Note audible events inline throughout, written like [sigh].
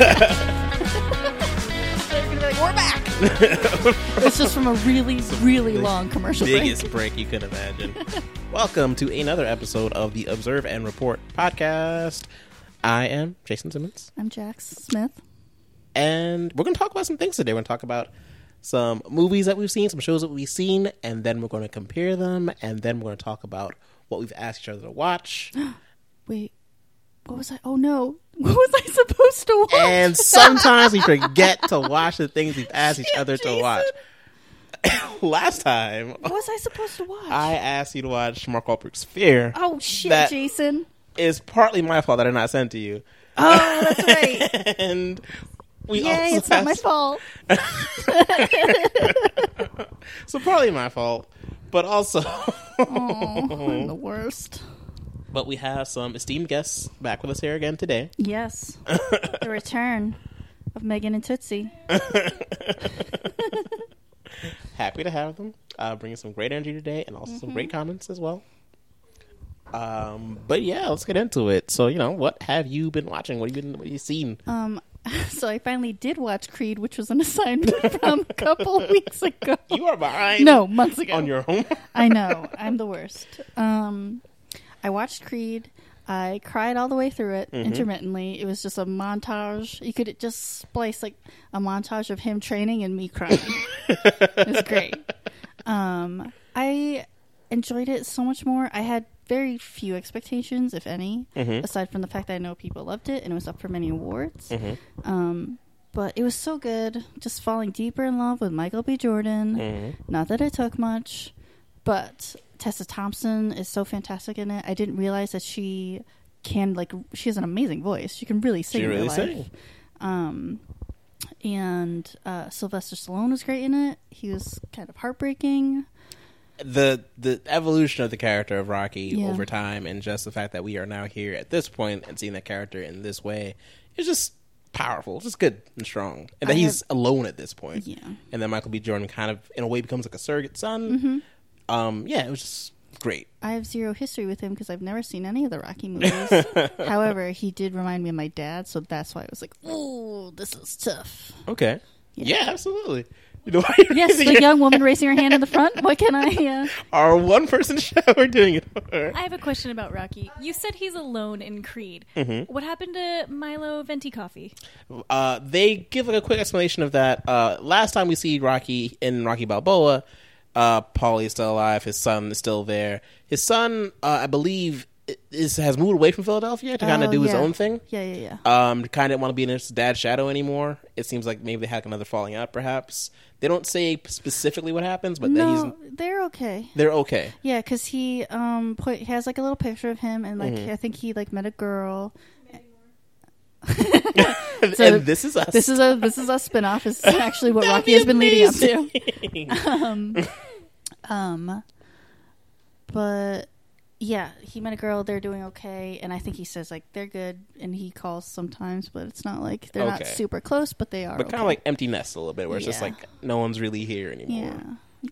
We're back. it's just from a really, really long commercial Biggest break. break you could imagine. [laughs] Welcome to another episode of the Observe and Report podcast. I am Jason Simmons, I'm Jax Smith. and we're going to talk about some things today. We're going to talk about some movies that we've seen, some shows that we've seen, and then we're going to compare them, and then we're going to talk about what we've asked each other to watch. [gasps] Wait, what was I? Oh no, [laughs] what was I supposed to watch? and sometimes we forget to watch the things we've asked each [laughs] other to watch. [coughs] Last time, what was I supposed to watch? I asked you to watch Mark Wahlberg's Fear. oh shit, that- Jason. It's partly my fault that I did not send to you. Oh, that's right. [laughs] and we Yay, also it's not my fault. So partly my fault, but also, Oh, I'm the worst. But we have some esteemed guests back with us here again today. Yes, [laughs] the return of Megan and Tootsie. [laughs] Happy to have them, uh, bringing some great energy today, and also some great comments as well. Um, but yeah, let's get into it. So you know, what have you been watching? What have you been? What have you seen? Um, [laughs] so I finally did watch Creed, which was an assignment from a couple weeks ago. You are behind. No, months ago. on your home. I know. I'm the worst. Um, I watched Creed. I cried all the way through it intermittently. It was just a montage. You could just splice like a montage of him training and me crying. it was great. [laughs] Um, I enjoyed it so much more. I had very few expectations, if any, aside from the fact that I know people loved it and it was up for many awards. Um, but it was so good. Just falling deeper in love with Michael B. Jordan. Not that it took much, but Tessa Thompson is so fantastic in it. I didn't realize that she can like she has an amazing voice. She can really sing She really sing. Um, and uh, Sylvester Stallone was great in it. He was kind of heartbreaking. the the evolution of the character of Rocky Yeah. over time, and just the fact that we are now here at this point and seeing that character in this way is just powerful, just good and strong, and that I he's alone at this point. Yeah. and then Michael B. Jordan kind of, in a way, becomes like a surrogate son. Mm-hmm. Um, yeah, it was just great. I have zero history with him because I've never seen any of the Rocky movies. [laughs] However, he did remind me of my dad, so that's why I was like, "Oh, this is tough." Okay, Yeah. yeah, absolutely. You know, [laughs] why Yes, raising the your- young woman raising her hand in the front. What can I? Uh... [laughs] our one person show we're doing it for. I have a question about Rocky. You said he's alone in Creed. Mm-hmm. What happened to Milo Ventimiglia? Uh, they give like a quick explanation of that. Uh, last time we see Rocky in Rocky Balboa, uh, Paulie is still alive. His son is still there. His son, uh, I believe, is has moved away from Philadelphia to kind of Oh, do his yeah. own thing. Yeah, yeah, yeah. Um, kind of want to be in his dad's shadow anymore. It seems like maybe they had another falling out. Perhaps they don't say specifically what happens, but that he's no, they're okay. they're okay. Yeah, because he um put he has like a little picture of him, and like Mm-hmm. I think he like met a girl. And, [laughs] So and this is us. This is a this is a spinoff. This is [laughs] actually what Rocky be has been leading up to. [laughs] Um, um, but yeah, he met a girl. They're doing okay, and I think he says like they're good, and he calls sometimes, but it's not like they're not super close, but they are. but kind of like empty nest a little bit, where it's just like no one's really here anymore. yeah.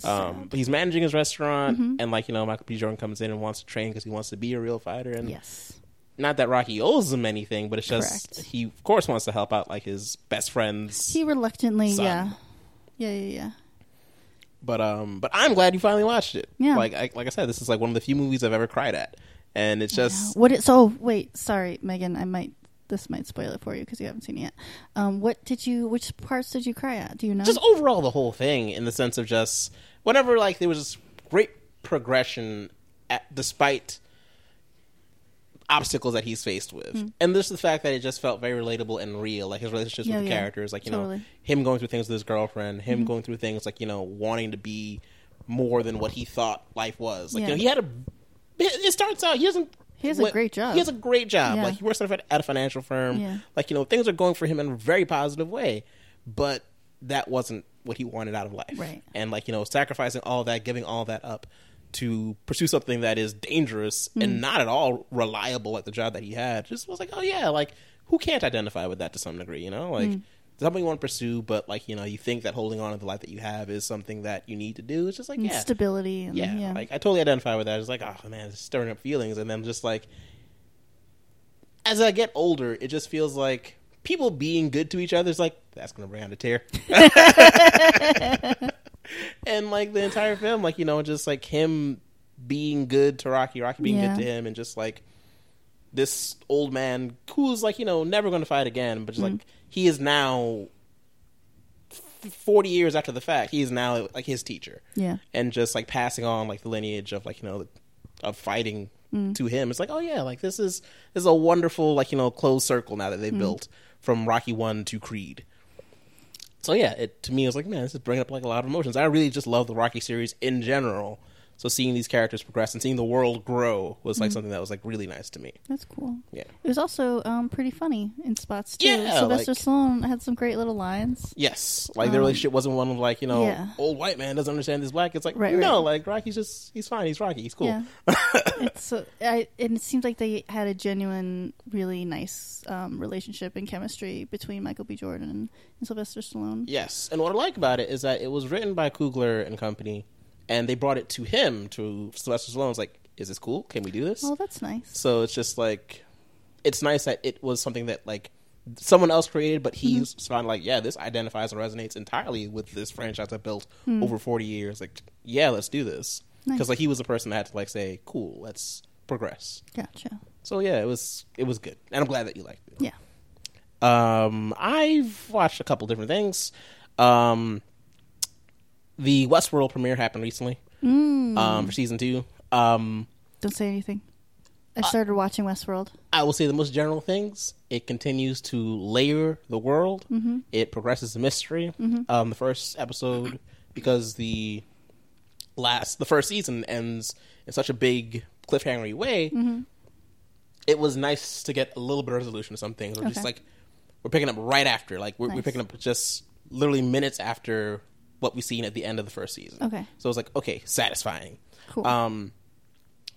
Um. Mm-hmm. but he's managing his restaurant, and like you know, Michael B. Jordan comes in and wants to train because he wants to be a real fighter. And yes, not that Rocky owes him anything, but it's just Correct. he of course wants to help out like his best friends. he reluctantly, Son. yeah, yeah, yeah, yeah. but um, but I'm glad you finally watched it. Yeah. like I, like I said, this is like one of the few movies I've ever cried at, and it's just What it? So wait, sorry, Megan. I might this might spoil it for you because you haven't seen it yet. Um, what did you? Which parts did you cry at? Do you know? just overall the whole thing in the sense of just whenever like there was this great progression at, despite obstacles that he's faced with and just the fact that it just felt very relatable and real like his relationships. Yeah, with the yeah. characters like you know him going through things with his girlfriend Mm-hmm. him going through things like you know wanting to be more than what he thought life was like Yeah. you know he had a it starts out he doesn't He has a great job. he has a great job like he works at a at a financial firm like you know things are going for him in a very positive way but that wasn't what he wanted out of life Right. and like you know sacrificing all that giving all that up to pursue something that is dangerous Mm. and not at all reliable like the job that he had just was like oh yeah like who can't identify with that to some degree you know Mm. like something you want to pursue but like you know you think that holding on to the life that you have is something that you need to do it's just like And yeah stability. And, yeah, yeah, like I totally identify with that. It's like, oh man, it's stirring up feelings, and then just like, as I get older, it just feels like people being good to each other is like that's gonna bring out a tear. [laughs] [laughs] and like the entire film, like you know, just like him being good to Rocky, Rocky being Yeah. good to him, and just like this old man who's like you know never going to fight again, but just Mm. like he is now f- forty years after the fact, he is now like his teacher, Yeah. and just like passing on like the lineage of like you know of fighting to him. It's like oh yeah, like this is this is a wonderful like you know closed circle now that they built from Rocky One to Creed. So yeah, it to me it was like man, this is bringing up like a lot of emotions. I really just love the Rocky series in general. So seeing these characters progress and seeing the world grow was like something that was like really nice to me. That's cool. Yeah. It was also um, pretty funny in spots too. Yeah, Sylvester like- Stallone had some great little lines. Yes, like the relationship wasn't one of like you know Um, yeah. old white man doesn't understand this black. It's like Right, no, right. like Rocky's just he's fine. He's Rocky. He's cool. Yeah, [laughs] it's uh, I, and it seems like they had a genuine, really nice um, relationship and chemistry between Michael B. Jordan and, and Sylvester Stallone. Yes, and what I like about it is that it was written by Coogler and company, and they brought it to him to Sylvester Stallone. Was like, is this cool? Can we do this? Oh, that's nice. So it's just like, it's nice that it was something that like someone else created, but he's Mm-hmm. found like, yeah, this identifies and resonates entirely with this franchise I built Hmm. over forty years. Like, yeah, let's do this because Nice. like he was the person that had to like say, cool, let's progress. Gotcha. So yeah, it was it was good, and I'm glad that you liked it. Yeah. Um, I've watched a couple different things. Um, the Westworld premiere happened recently. Mm. Um, for season two. Um, Don't say anything. I started watching Westworld. I will say the most general things. It continues to layer the world. Mm-hmm. It progresses the mystery. Um, the first episode, because the last, the first season ends in such a big cliffhangery way. Mm-hmm. It was nice to get a little bit of resolution to some things. We're just like we're picking up right after, like we're, we're picking up just literally minutes after what we seen at the end of the first season. Okay. So it was like okay, satisfying. Cool. Um,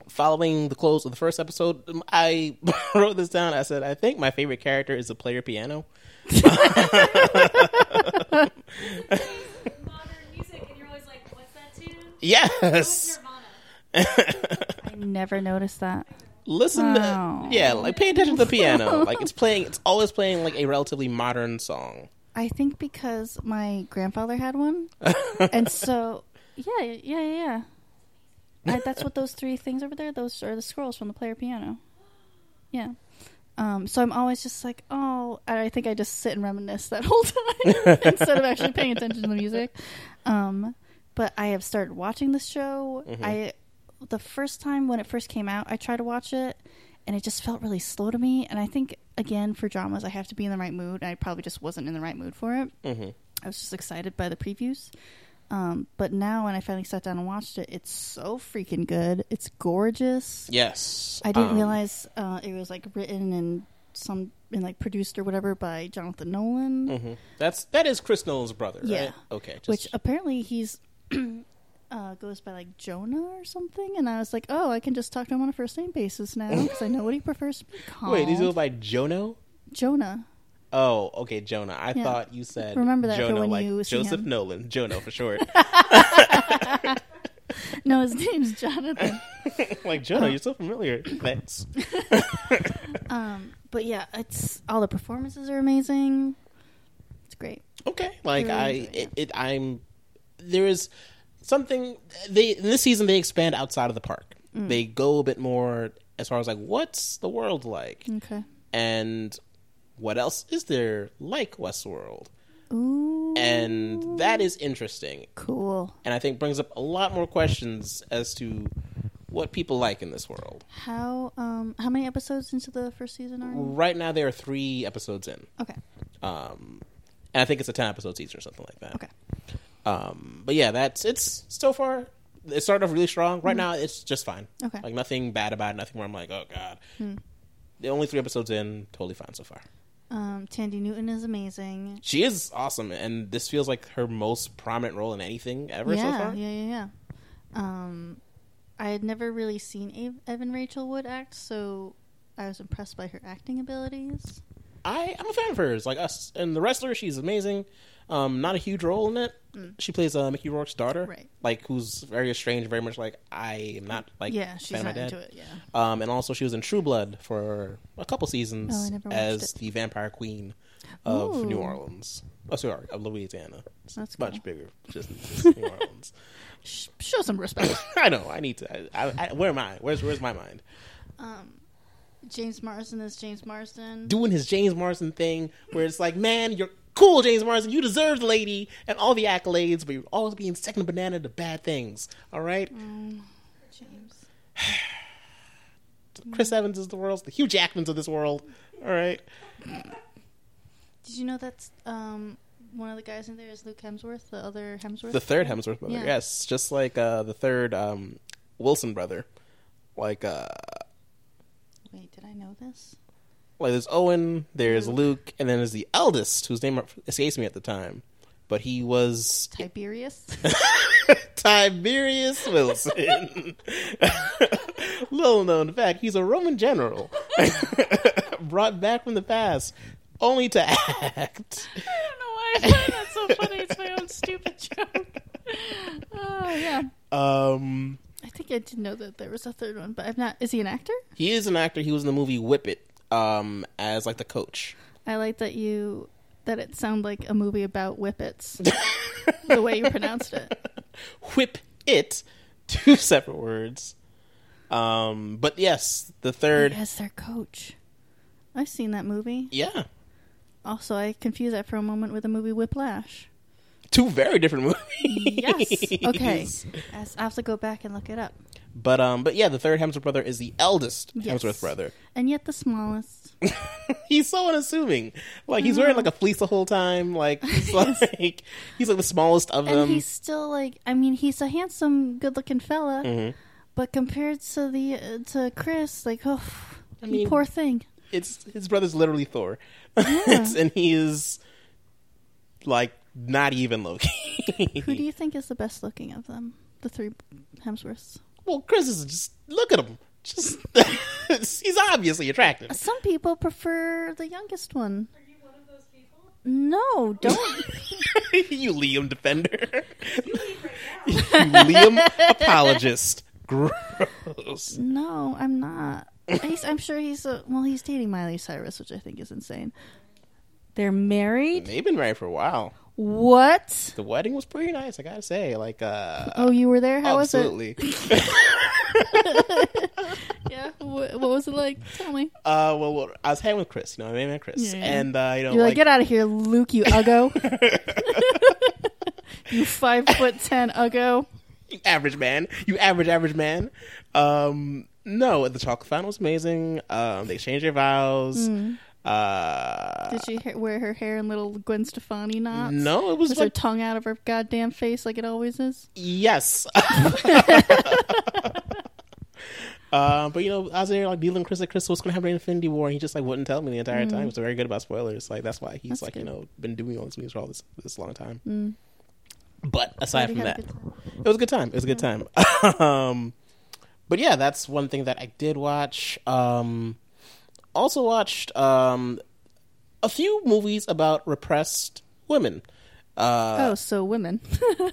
following the close of the first episode, I [laughs] wrote this down. I said, I think my favorite character is the player piano. [laughs] Modern music, and you're always like, what's that tune? Yes. [laughs] I never noticed that. Listen, Wow. to, yeah, like pay attention to the piano. like it's playing, it's always playing like a relatively modern song. I think because my grandfather had one, [laughs] and so yeah, yeah, yeah, yeah. I, that's what those three things over there. Those are the scrolls from the player piano. Yeah. Um, so I'm always just like, oh, I think I just sit and reminisce that [laughs] whole time [laughs] instead of actually paying attention to the music. Um, but I have started watching this show. I the first time when it first came out, I tried to watch it, and it just felt really slow to me. And I think again for dramas, I have to be in the right mood. I probably just wasn't in the right mood for it. hmm I was just excited by the previews. Um, but now when I finally sat down and watched it, it's so freaking good. It's gorgeous. Yes, I didn't Um, realize uh, it was like written and some and like produced or whatever by Jonathan Nolan, mhm. That's that is Chris Nolan's brother, Yeah. right? Okay, just, which apparently he's [clears throat] uh, goes by like Jonah or something. And I was like, oh, I can just talk to him on a first name basis now because I know what he prefers to be [laughs] called. wait, he's go by Jono. Jonah. Oh, okay, Jonah. I Yeah. thought you said Remember that for Jonah, when like you Joseph. Nolan, Jono for short. [laughs] No, his name's Jonathan. [laughs] like Jonah, you're so familiar. Thanks. um, but yeah, it's all the performances are amazing. It's great. Okay, like Really I, it, it, I'm. There is something they in this season they expand outside of the park. Mm. They go a bit more as far as like what's the world like, Okay. and what else is there like Westworld, Ooh. and that is interesting, cool. and I think brings up a lot more questions as to what people like in this world. How um how many episodes into the first season are you? Right now, there are three episodes in, Okay. um, and I think it's a ten episode season or something like that. Okay. Um, but yeah, that's it's so far. It started off really strong. Right now, it's just fine. Mm-hmm. Okay. Like nothing bad about it. Nothing where I'm like, oh god. The only three episodes in, totally fine so far. Um Thandie Newton is amazing. She is awesome, and this feels like her most prominent role in anything ever yeah, so far. yeah, yeah, yeah. Um I had never really seen Evan Rachel Wood act, so I was impressed by her acting abilities. I I'm a fan of hers. Like us and the wrestler, she's amazing. Um, not a huge role in it. She plays uh, Mickey Rourke's daughter, Mm. Right. Like who's very estranged, very much like I am not like Yeah, she's fan of not my dad. into it. Yeah. Um, and also she was in True Blood for a couple seasons Oh, I never watched as it. the vampire queen of New Orleans. Oh, sorry, of Louisiana. It's That's much cool. bigger, just, just New [laughs] Orleans. Show some respect. [coughs] I know. I need to. I, I, I, where am I? Where's Where's my mind? um, James Marsden is James Marsden. Doing his James Marsden thing, where it's like, man, you're cool, James Marsden. You deserve the lady and all the accolades, but you're always being second banana to bad things. All right. James. [sighs] Chris Evans is the world's the Hugh Jackmans of this world. All right. Did you know that's um one of the guys in there is Luke Hemsworth, the other Hemsworth? The third Hemsworth brother. Yeah. Yes, just like uh, the third um, Wilson brother. Like uh, Wait, did I know this? Like there's Owen, there's Luke. Luke, and then there's the eldest, whose name escapes me at the time, but he was Tiberius. [laughs] Tiberius Wilson. [laughs] Little known fact, he's a Roman general [laughs] brought back from the past only to act. I don't know why I find that so funny. It's my own stupid joke. Oh yeah. Um, I think I did know that there was a third one, but I'm not. Is he an actor? he is an actor. He was in the movie Whip It um, as like the coach. I like that you that it sounded like a movie about whippets. [laughs] the way you pronounced it. Whip It, two [laughs] separate words. Um, but yes, the third. As their coach. I've seen that movie. Yeah, Also, I confused that for a moment with the movie Whiplash. Two very different movies. Yes. [laughs] Okay. As- I have to go back and look it up. But um, but yeah, the third Hemsworth brother is the eldest Yes. Hemsworth brother. And yet the smallest. [laughs] he's so unassuming. Like he's wearing like a fleece the whole time. Like [laughs] he's like he's like the smallest of And them. he's still like I mean, he's a handsome, good-looking fella. Mhm. But compared to the uh, to Chris, like, oh, I mean- poor thing. It's his brother's literally Thor, It's- and he is like not even Loki. Who do you think is the best looking of them? The three Hemsworths. well, Chris is just look at him. Just [laughs] he's obviously attractive. Some people prefer the youngest one. Are you one of those people? No, don't. [laughs] you Liam defender. You right now. you Liam apologist. Gross. no, I'm not. He's, I'm sure he's a, well. He's dating Miley Cyrus, which I think is insane. They're married. They've been married for a while. What? The wedding was pretty nice, I gotta say. Like, uh, Oh, you were there. How was it? absolutely. [laughs] [laughs] Yeah. What, what was it like? Tell me. Uh, well, well, I was hanging with Chris. You know, I met Chris, Yeah, yeah. and uh, you know, You're like, like, get out of here, Luke. You uggo. [laughs] you five foot ten uggo. you average man, you average average man. Um, no, the chocolate fountain was amazing. Um, they exchanged their vows. Uh, Did she ha- wear her hair in little Gwen Stefani knots? no, it was Was her tongue out of her goddamn face like it always is? yes. [laughs] [laughs] Uh, but you know, I was there like dealing with Chris like Chris what's gonna happen in Infinity War, and he just like wouldn't tell me the entire time. He was very good about spoilers. Like that's why he's That's like you know been doing all these movies for all this this long time. Mm. But aside from that, good it was a good time. It was a good time. [laughs] um, but yeah, that's one thing that I did watch. Um, also watched um, a few movies about repressed women. Uh, oh, so women. [laughs]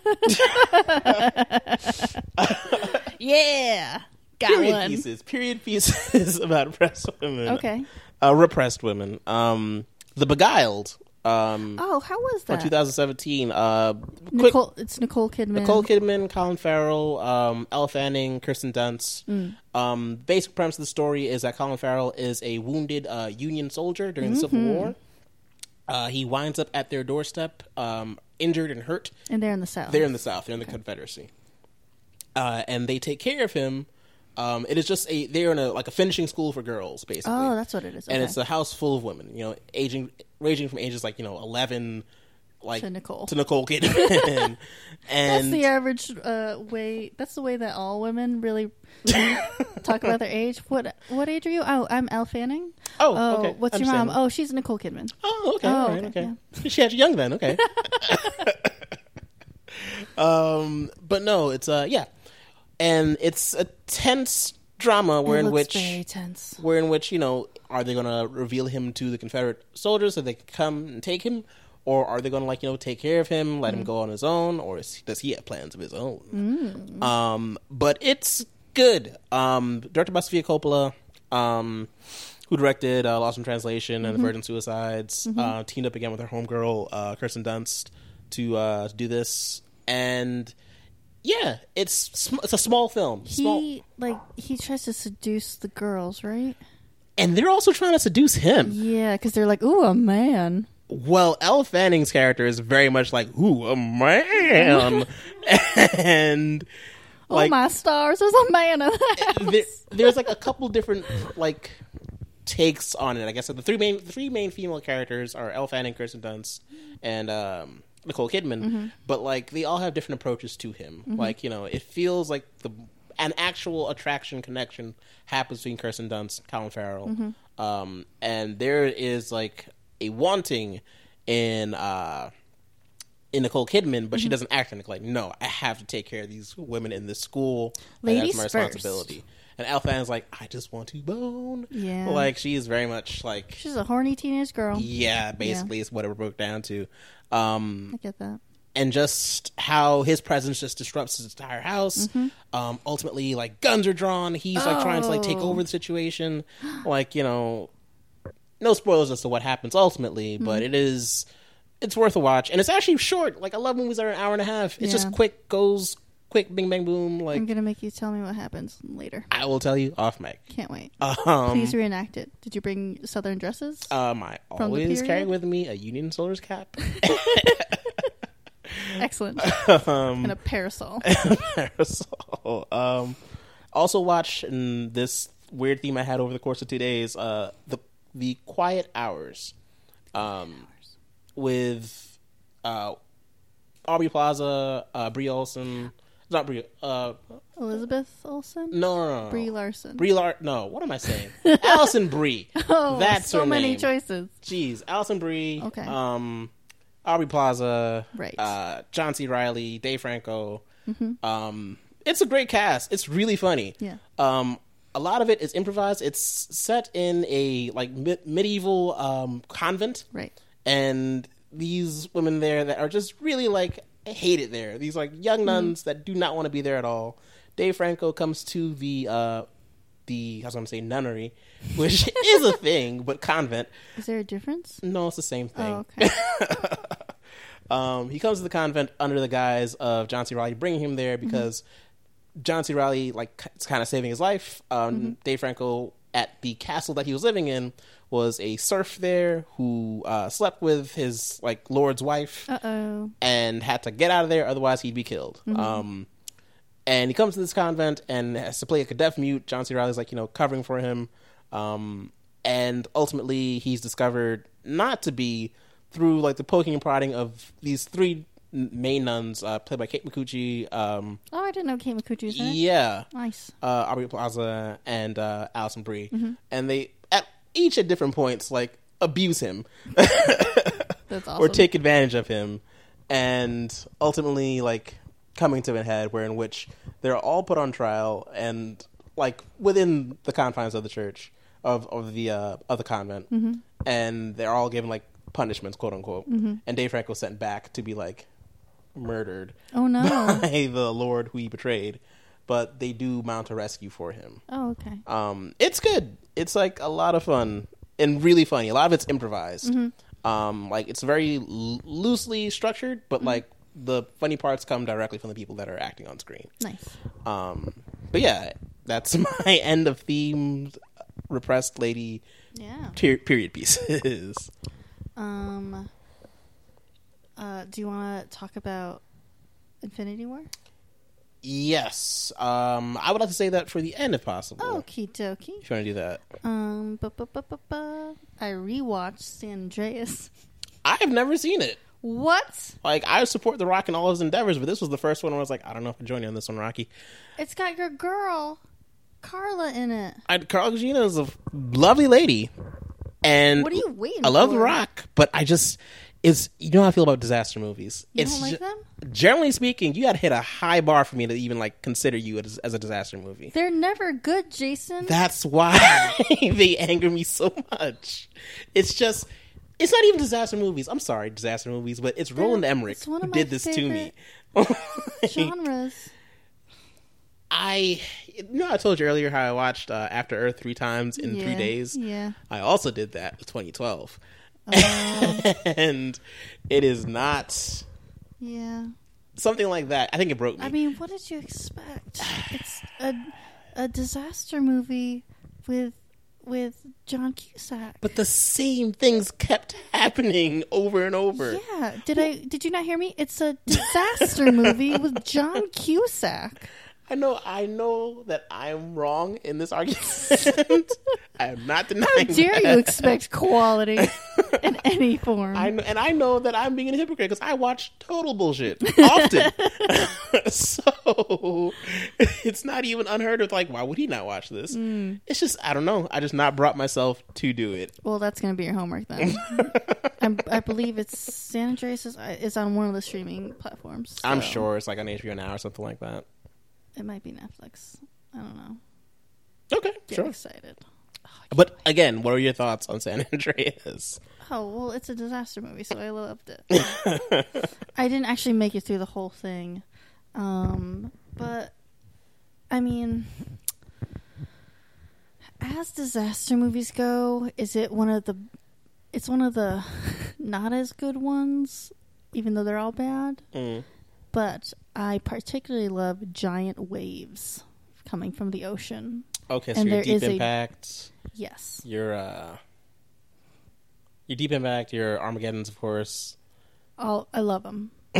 yeah, got period one. pieces. Period pieces [laughs] about repressed women. Okay. Uh, repressed women. Um, the Beguiled. Um, Oh, how was that? 2017. Uh, quick, it's Nicole Kidman. Nicole Kidman, Colin Farrell, um, Elle Fanning, Kirsten Dunst. Mm. Um, basic premise of the story is that Colin Farrell is a wounded uh, Union soldier during the Civil Mm-hmm. War. Uh, he winds up at their doorstep, um, injured and hurt. and they're in the south. They're in the South. They're in the Confederacy, uh, and they take care of him. Um, it is just a they're in a like a finishing school for girls, basically. oh, that's what it is. and it's a house full of women. You know, aging ranging from ages like you know eleven, like To Nicole. to Nicole Kidman, [laughs] that's and the average uh, way. That's the way that all women really [laughs] talk about their age. What what age are you? Oh, I'm Elle Fanning. Oh, okay. what's your mom? Oh, she's Nicole Kidman. Oh, okay, Oh, right, okay, okay. She had you young then, okay. [laughs] um, but no, it's uh, yeah, and it's a tense drama where in which very tense. where in which you know are they going to reveal him to the Confederate soldiers so they can come and take him, or are they going to like you know take care of him, let him go on his own, or is, does he have plans of his own? Um, but it's good. Um, directed by Sofia Coppola, um, who directed uh, Lost in Translation and The Virgin Suicides, uh, teamed up again with her homegirl uh, Kirsten Dunst to uh, to do this, and yeah, it's sm- it's a small film, small, He like he tries to seduce the girls, right? and they're also trying to seduce him. Yeah, because they're like, "Ooh, a man." Well, Elle Fanning's character is very much like, "Ooh, a man," [laughs] and like oh my stars! There's a man in the house. there, there's like a couple different like takes on it. I guess so the three main the three main female characters are Elle Fanning, Kirsten Dunst, and um, Nicole Kidman. Mm-hmm. But like they all have different approaches to him. Like you know, it feels like the an actual attraction connection happens between Kirsten Dunst, Colin Farrell, Mm-hmm. um, and there is like a wanting in. uh in Nicole Kidman, but Mm-hmm. she doesn't act like like no, I have to take care of these women in this school. Ladies that's my first. And Elle Fanning's like, I just want to bone. Yeah. Like she is very much like She's a horny teenage girl. yeah, basically is what it broke down to. Um I get that. and just how his presence just disrupts his entire house. Mm-hmm. Um ultimately like guns are drawn, he's like trying to like take Oh. over the situation. [gasps] Like, you know no spoilers as to what happens ultimately, Mm-hmm. but it is it's worth a watch. And it's actually short. Like I love movies that are an hour and a half. It's just quick, goes quick, bing bang boom. Like I'm gonna make you tell me what happens later. I will tell you off mic. Can't wait. Um, Please reenact it. Did you bring southern dresses? Um, I always carry with me a Union Soldier's cap. [laughs] Excellent. um, and a parasol. [laughs] parasol. Um, also watch in this weird theme I had over the course of two days. Uh, the the Quiet Hours, um, with uh, Aubrey Plaza, uh, Brie Olson. Not Brie. Uh, Elizabeth Olsen. no, no, no. Brie Larson. Brie Lar- No, what am I saying? [laughs] Alison Brie. [laughs] Oh, That's so many name. choices. Jeez, Alison Brie. Okay. Um, Aubrey Plaza. Right. Uh, John C. Reilly, Dave Franco. Um, it's a great cast. It's really funny. Yeah. Um, a lot of it is improvised. It's set in a like mi- medieval um convent, Right. and these women there that are just really like hate it there. These like young nuns that do not want to be there at all. Dave Franco comes to the uh the how's I'm gonna say nunnery, [laughs] which is a thing, but convent. Is there a difference? No, it's the same thing. Oh, okay. [laughs] Um, he comes to the convent under the guise of John C. Reilly bringing him there because John C. Reilly like is kind of saving his life. Um, Dave Franco at the castle that he was living in was a serf there who uh, slept with his like lord's wife Uh oh. and had to get out of there, otherwise he'd be killed. Um, and he comes to this convent and has to play like a deaf mute. John C. Reilly's like you know covering for him, um, and ultimately he's discovered not to be through like the poking and prodding of these three main nuns uh, played by Kate Micucci. Um, Oh, I didn't know Kate Micucci was it. yeah, Nice. uh, Aubrey Plaza and uh, Alison Brie, Mm-hmm. and they each at different points like abuse him That's [laughs] awesome. or take advantage of him, and ultimately like coming to a head where in which they're all put on trial and like within the confines of the church of of the uh, of the convent, Mm-hmm. and they're all given like punishments, quote unquote. And Dave Franco sent back to be like murdered oh no. [laughs] by the Lord who he betrayed, but they do mount a rescue for him. oh okay. Um, it's good. It's like a lot of fun and really funny. A lot of it's improvised. Um, like it's very l- loosely structured, but like the funny parts come directly from the people that are acting on screen. Nice. Um, but yeah, that's [laughs] my end of themed repressed lady Yeah. ter- period pieces. [laughs] Um. Uh, do you want to talk about Infinity War? Yes. Um, I would like to say that for the end if possible. Okie dokie. If you want to do that. Um. Bu- bu- bu- bu- bu. I rewatched San Andreas. [laughs] I have never seen it. What? Like I support The Rock in all his endeavors, but this was the first one where I was like, I don't know if I join you on this one, Rocky. It's got your girl, Carla, in it. I, Carla Gugino is a lovely lady, and What are you waiting I love for? The Rock, but I just is you know how I feel about disaster movies. You it's don't like them? generally speaking, you got to hit a high bar for me to even like consider you as, as a disaster movie. They're never good, Jason. That's why [laughs] they anger me so much. It's just, it's not even disaster movies. I'm sorry, disaster movies, but it's Roland Emmerich it's who did this to me. [laughs] Genres. I, you know, I told you earlier how I watched uh, After Earth three times in three days. Yeah. I also did that with 2012, Uh, [laughs] and it is not yeah. something like that. I think it broke me. I mean, what did you expect? It's a a disaster movie with with John Cusack. but the same things kept happening over and over. Yeah. Did I did you not hear me? It's a disaster movie with John Cusack. I know, I know that I'm wrong in this argument. [laughs] I am not denying. How dare that. you expect quality [laughs] in any form? I know, and I know that I'm being a hypocrite because I watch total bullshit [laughs] often. so it's not even unheard of. Like, why would he not watch this? Mm. It's just I don't know. I just not brought myself to do it. well, that's going to be your homework then. I'm, I believe it's San Andreas is, is on one of the streaming platforms. I'm sure it's like on HBO now or something like that. It might be Netflix. I don't know. Okay, Get sure. excited. But again, what are your thoughts on San [laughs] Andreas? Oh well, it's a disaster movie, so I loved it. [laughs] I didn't actually make it through the whole thing, um, but I mean, as disaster movies go, is it one of the? It's one of the [laughs] not as good ones, even though they're all bad. Mm. But I particularly love giant waves coming from the ocean. Okay, so And your Deep is a- Impact, Yes, your uh, your Deep Impact, your Armageddon's, of course. all I love them. [laughs]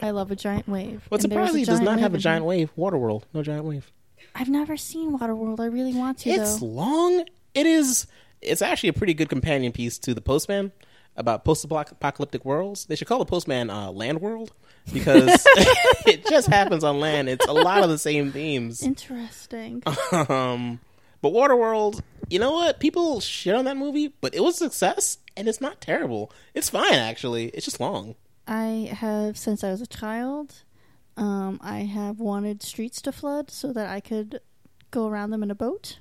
I love a giant wave. What's a surprising does not have a giant wave. Waterworld, no giant wave. I've never seen Waterworld. I really want to It's though. long. It is. It's actually a pretty good companion piece to the Postman about post-apocalyptic worlds. They should call the Postman uh, Land World because [laughs] [laughs] it just happens on land. It's a lot of the same themes. Interesting. [laughs] Um, but Waterworld, you know what? People shit on that movie, but it was a success, and it's not terrible. It's fine actually. It's just long. I have since I was a child. Um, I have wanted streets to flood so that I could go around them in a boat.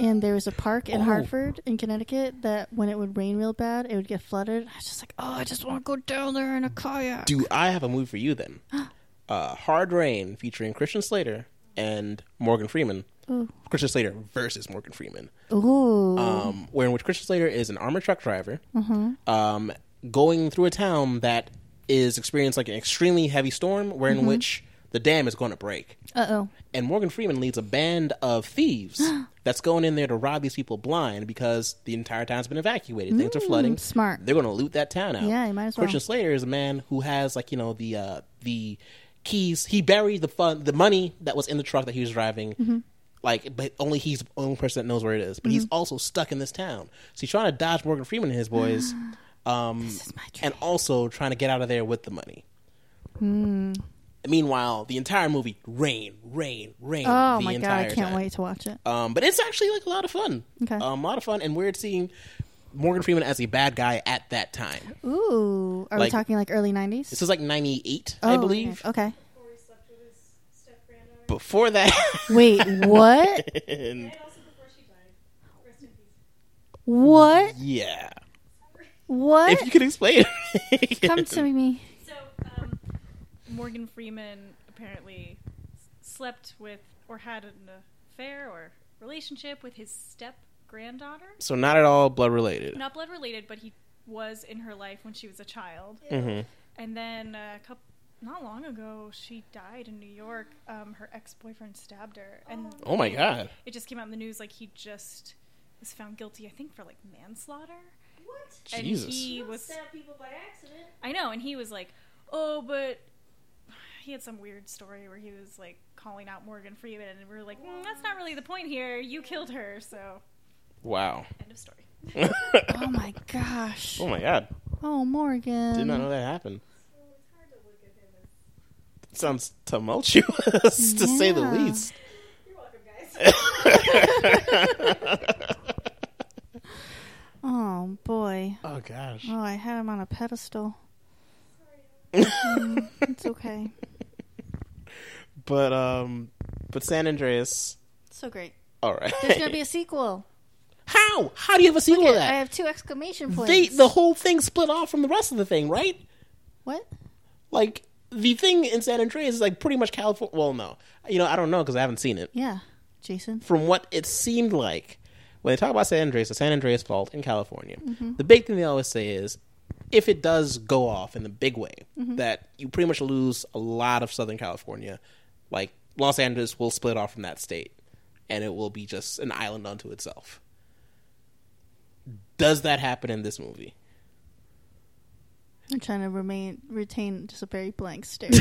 And there was a park in Oh. Hartford, in Connecticut, that when it would rain real bad, it would get flooded. I was just like, oh, I just want to go down there in a kayak. Do I have a movie for you then? [gasps] uh, Hard Rain, featuring Christian Slater and Morgan Freeman. Ooh. Christian Slater versus Morgan Freeman. Ooh. um, where in which Christian Slater is an armored truck driver, Mm-hmm. um, going through a town that is experiencing like an extremely heavy storm, where Mm-hmm. which the dam is going to break, uh oh. and Morgan Freeman leads a band of thieves [gasps] that's going in there to rob these people blind because the entire town's been evacuated, things are flooding. Mm, smart. They're going to loot that town out. Yeah, you might as well. Christian Slater is a man who has like you know the uh, the keys. He buried the fun the money that was in the truck that he was driving. Mm-hmm. Like, but only he's the only person that knows where it is. But he's Mm-hmm. also stuck in this town, so he's trying to dodge Morgan Freeman and his boys, [gasps] um, is my dream. and also trying to get out of there with the money. Hmm. Meanwhile, the entire movie, rain, rain, rain. Oh the my god, I can't time. wait to watch it. Um, but it's actually like a lot of fun. Okay. Um, a lot of fun and weird seeing Morgan Freeman as a bad guy at that time. Ooh. Are we talking like early 90s? This was like '98, oh, I believe. Okay. Before he slept with his step granddaughter. Before that, Wait, [laughs] what? and And also before she died. Rest in peace. what? yeah, What? if you could explain, Come to me. [laughs] So, Morgan Freeman apparently slept with or had an affair or relationship with his step granddaughter. So not at all blood related. Not blood related, but he was in her life when she was a child. hmm And then a couple, not long ago, she died in New York. Um, her ex boyfriend stabbed her, and Oh my god. it just came out in the news like he just was found guilty. I think for like manslaughter. What? And Jesus. he You don't was stab people by accident. I know, and he was like, "Oh, but he had some weird story where he was like calling out Morgan Freeman, and we were like, mm, that's not really the point here. You killed her, so Wow. end of story." [laughs] Oh my gosh. Oh my god. Oh, Morgan. Did not know that happened. Well, it's hard to look at him as. Sounds tumultuous to say the Yeah. least. You're welcome, guys. [laughs] Oh boy. Oh gosh. Oh, I had him on a pedestal. Mm, it's okay. [laughs] But um, but San Andreas. So great. All right. There's gonna be a sequel. How? How do you have a sequel to at- I have two exclamation points. They the whole thing split off from the rest of the thing, right? what? Like the thing in San Andreas is like pretty much California. Well, no, you know I don't know because I haven't seen it. Yeah, Jason. From what it seemed like when they talk about San Andreas, the San Andreas fault in California, the big thing they always say is if it does go off in the big way, mm-hmm. that you pretty much lose a lot of Southern California. Like Los Angeles will split off from that state, and it will be just an island unto itself. Does that happen in this movie? I'm trying to remain retain just a very blank stare. [laughs]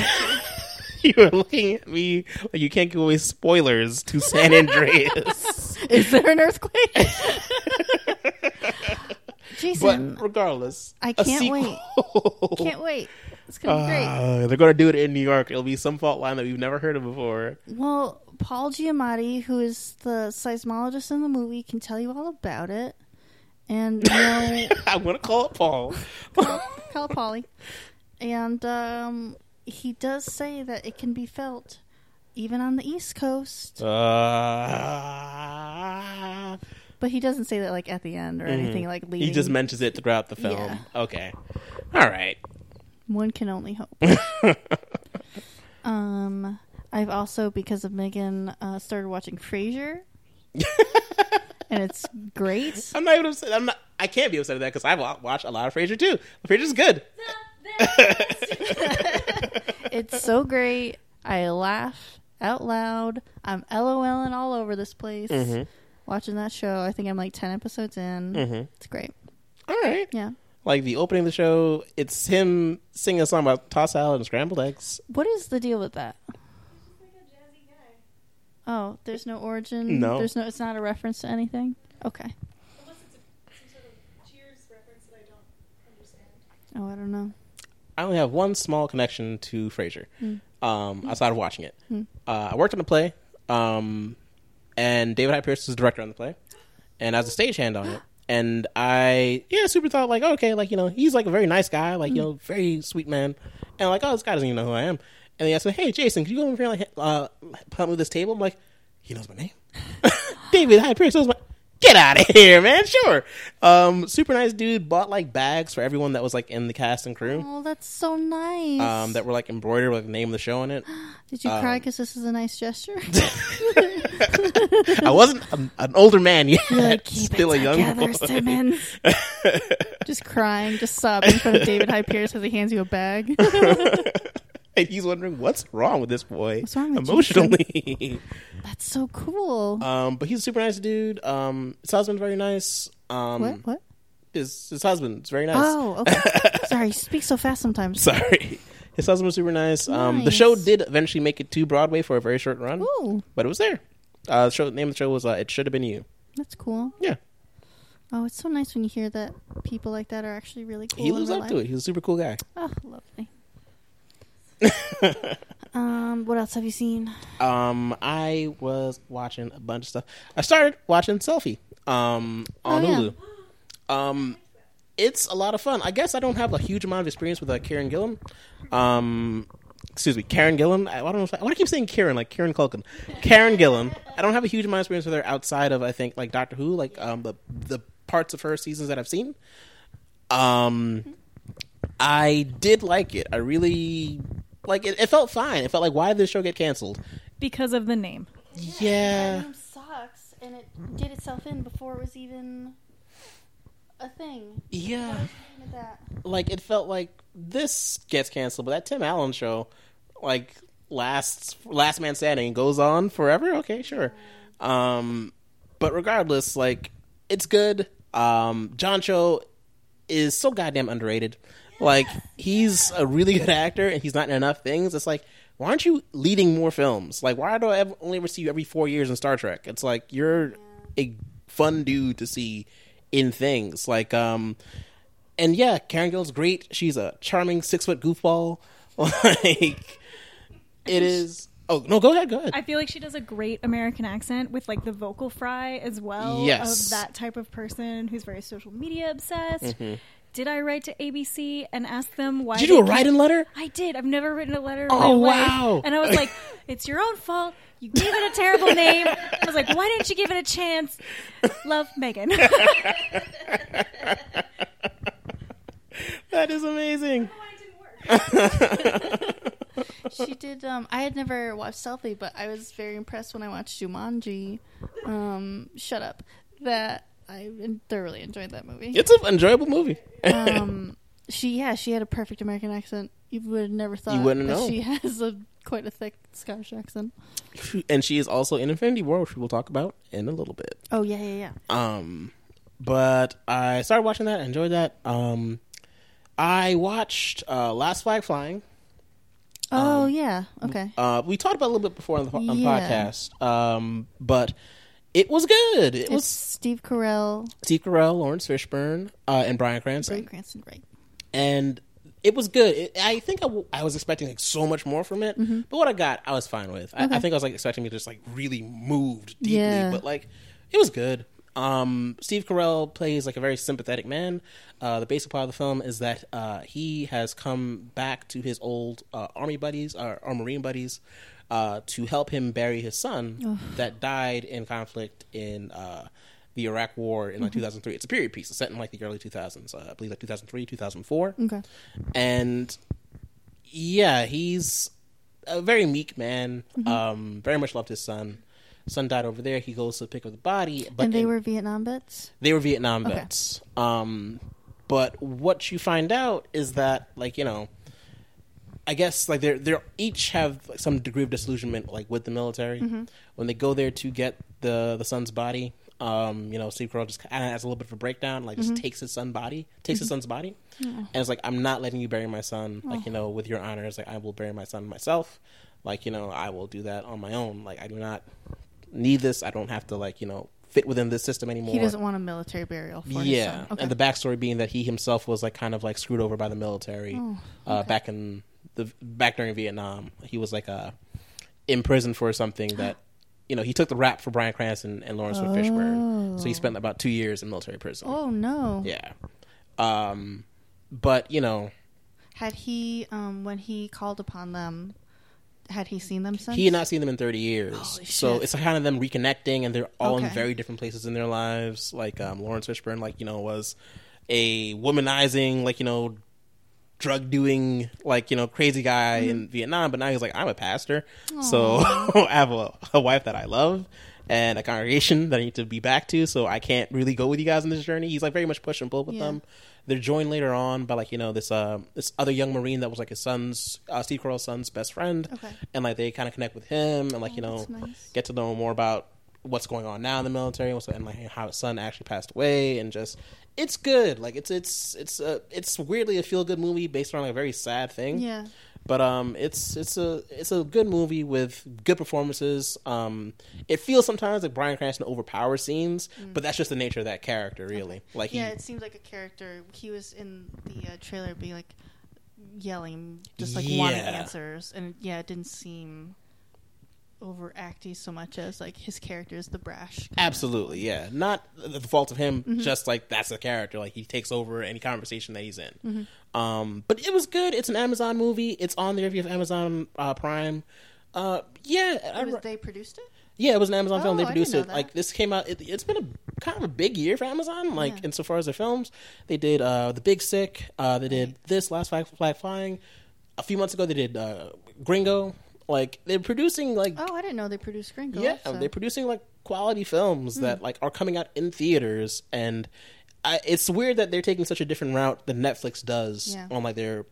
you are looking at me like you can't give away spoilers to San Andreas. [laughs] Is there an earthquake? [laughs] Jason, but regardless, I can't wait. [laughs] can't wait. It's gonna be great. Uh, they're going to do it in New York. It'll be some fault line that we've never heard of before. Well, Paul Giamatti, who is the seismologist in the movie, can tell you all about it. And you know, [laughs] I'm to call it Paul. call it Polly. And um, he does say that it can be felt even on the East Coast. Uh, But he doesn't say that like at the end or anything like leading. Mm-hmm. he just mentions it throughout the film. Yeah. Okay. All right. One can only hope. [laughs] um, I've also, because of Megan, uh, started watching Frasier, [laughs] and it's great. I'm not even upset. I'm not. I can't be upset at that because I've watched a lot of Frasier too. Frasier's good. [laughs] It's so great. I laugh out loud. I'm LOLing all over this place Mm-hmm. Watching that show. I think I'm like ten episodes in. Mhm. It's great. All right. Yeah. Like the opening of the show, it's him singing a song about tossed salad and scrambled eggs. What is the deal with that? He's like a jazzy guy. Oh, there's no origin. No. There's no. It's not a reference to anything. Okay. Unless it's a, some sort of Cheers reference that I don't understand. Oh, I don't know. I only have one small connection to Frasier. Um, outside of watching it, Hmm. uh, I worked on a play, um, and David Hyde Pierce was the director on the play, and I was a stagehand on it. And I, yeah, super thought like, okay, like you know, he's like a very nice guy, like you know, very sweet man, and like, oh, this guy doesn't even know who I am. And they asked me, hey, Jason, can you go over here and like, uh, help me with this table? I'm like, he knows my name. [laughs] David Hyde Pierce knows my. Get out of here, man. Sure. Um, super nice dude. Bought like bags for everyone that was like in the cast and crew Oh, that's so nice. um, that were like embroidered with the name of the show on it. [gasps] Did you cry um, because this is a nice gesture? [laughs] I wasn't an, an older man yet, like, still a young boy. Simmons. [laughs] just crying, just sobbing in front of David Hyde Pierce as he hands you a bag. [laughs] and [laughs] he's wondering what's wrong with this boy What's wrong with emotionally. [laughs] That's so cool. um, but he's a super nice dude. Um, his husband's very nice. Um, what? What? His his husband's very nice. Oh, okay. [laughs] Sorry, you speak so fast sometimes. Sorry. His husband was super nice. Um, the Nice. show did eventually make it to Broadway for a very short run, Ooh, but it was there. Uh, the show the name of the show was uh, "It Should Have Been You." that's cool. Yeah, Oh, it's so nice when you hear that people like that are actually really cool. he in lives real up to it. He's a super cool guy. Oh, lovely. [laughs] um, what else have you seen? Um, I was watching a bunch of stuff. I started watching Selfie um, on Oh, yeah. Hulu. Um, it's a lot of fun. I guess I don't have a huge amount of experience with uh, Karen Gillan. Um, excuse me, Karen Gillan. I, I don't know. If I, why do I keep saying Karen like Karen Culkin? Karen Gillan. I don't have a huge amount of experience with her outside of I think like Doctor Who, like um, the the parts of her seasons that I've seen. Um, I did like it. I really like it. It felt fine. It felt like why did this show get canceled? because of the name. Yeah. name sucks, and it did itself in before it was even a thing. Yeah. That. Like it felt like this gets canceled, but that Tim Allen show, like lasts Last Man Standing goes on forever. Okay, sure. Um, but regardless, like it's good. Um, John Cho is so goddamn underrated. Like he's a really good actor, and he's not in enough things. It's like, why aren't you leading more films? Like, why do I ever, only ever see you every four years in Star Trek? It's like you're a fun dude to see in things. Like, um, and yeah, Karen Gill's great. She's a charming six foot goofball. [laughs] like, it is. Oh no, go ahead, go ahead. I feel like she does a great American accent with like the vocal fry as well Yes. of that type of person who's very social media obsessed. Mm-hmm. Did I write to ABC and ask them why? Did you do a kept- write-in letter? I did. I've never written a letter. Oh, my life. wow. And I was like, [laughs] "It's your own fault. You gave it a terrible name." I was like, "Why didn't you give it a chance?" Love, Megan. [laughs] That is amazing. Why it didn't work? [laughs] She did. Um, I had never watched Selfie, but I was very impressed when I watched Jumanji. Um, shut up. That I thoroughly enjoyed that movie. It's an enjoyable movie. [laughs] um, she yeah, she had a perfect American accent. You would have never thought. You wouldn't know. She [laughs] has a quite a thick Scottish accent. and she is also in Infinity War, which we will talk about in a little bit. Oh yeah, yeah, yeah. Um, but I started watching that. I enjoyed that. Um, I watched uh, Last Flag Flying. Oh yeah. Okay. Uh, we talked about it a little bit before on the, on Yeah. podcast, um, but it was good. It It's was Steve Carell, Steve Carell, Laurence Fishburne, uh, and Bryan Cranston, Bryan Cranston, right? and it was good. It, I think I, w- I was expecting like so much more from it, but what I got, I was fine with. I, I Mm-hmm. Think I was like expecting me to just like really moved deeply, Yeah. but like it was good. Um, Steve Carell plays like a very sympathetic man. Uh, the basic part of the film is that uh, he has come back to his old uh, army buddies or, or marine buddies uh, to help him bury his son that died in conflict in uh, the Iraq War in like 2003. It's a period piece. It's set in like the early 2000s. Uh, I believe like 2003, 2004 Okay. and yeah, he's a very meek man. Mm-hmm. Um, very much loved his son. Son died over there. He goes to pick up the body, but and they in- were Vietnam vets. they were Vietnam Okay. vets. Um, but what you find out is that, like you know, I guess like they're they each have like, some degree of disillusionment, like with the military. Mm-hmm. When they go there to get the the son's body, um, you know, Steve Carell just kind of has a little bit of a breakdown, like Mm-hmm. just takes his son body, takes his son's body, and it's like, I'm not letting you bury my son, like you know, with your honors. Like I will bury my son myself. Like you know, I will do that on my own. Like I do not need this. I don't have to like you know fit within this system anymore. He doesn't want a military burial Yeah. Okay. and the backstory being that he himself was like kind of like screwed over by the military Oh, uh, back in the back during Vietnam. He was like uh, in prison for something that [gasps] you know he took the rap for Bryan Cranston and Laurence Fishburne, so he spent about two years in military prison. oh no. Yeah, um, but you know Had he, um, when he called upon them, had he seen them since? he had not seen them in 30 years. So it's kind of them reconnecting and they're all in very different places in their lives. Like um, laurence fishburne like you know was a womanizing like you know drug doing like you know crazy guy in Mm-hmm. vietnam but now he's like i'm a pastor. So [laughs] i have a, a wife that i love and a congregation that i need to be back to so i can't really go with you guys on this journey he's like very much push and pull with Yeah. them they're joined later on by like you know this uh this other young marine that was like his son's uh, Steve Carell's son's best friend, Okay. and like they kind of connect with him and like you know nice. get to know more about what's going on now in the military what's- and like how his son actually passed away and just it's good like it's it's it's a it's weirdly a feel good movie based on like a very sad thing Yeah. But um it's it's a it's a good movie with good performances um it feels sometimes like Bryan Cranston overpowers scenes but that's just the nature of that character really like he, Mm. Yeah, it seems like a character. He was in the uh, trailer being like yelling, just like wanting Yeah. answers, and yeah, it didn't seem overacty so much as like his character is the brash. Absolutely, yeah. Not the fault of him, Mm-hmm. just like that's the character. Like he takes over any conversation that he's in. Mm-hmm. Um, but it was good. It's an Amazon movie. It's on there if you have Amazon uh, Prime. Uh, yeah, Was they produced it? yeah, it was an Amazon film. Oh, They produced it. that. Like this came out. It, it's been a kind of a big year for Amazon. Like Yeah. insofar as their films, they did uh, the Big Sick. Uh, they did this last flag, flag flying. A few months ago, they did uh, Gringo. Like they're producing like Oh, I didn't know they produced Gringo. yeah, they're producing like quality films Hmm. that like are coming out in theaters, and I, it's weird that they're taking such a different route than Netflix does Yeah. on like their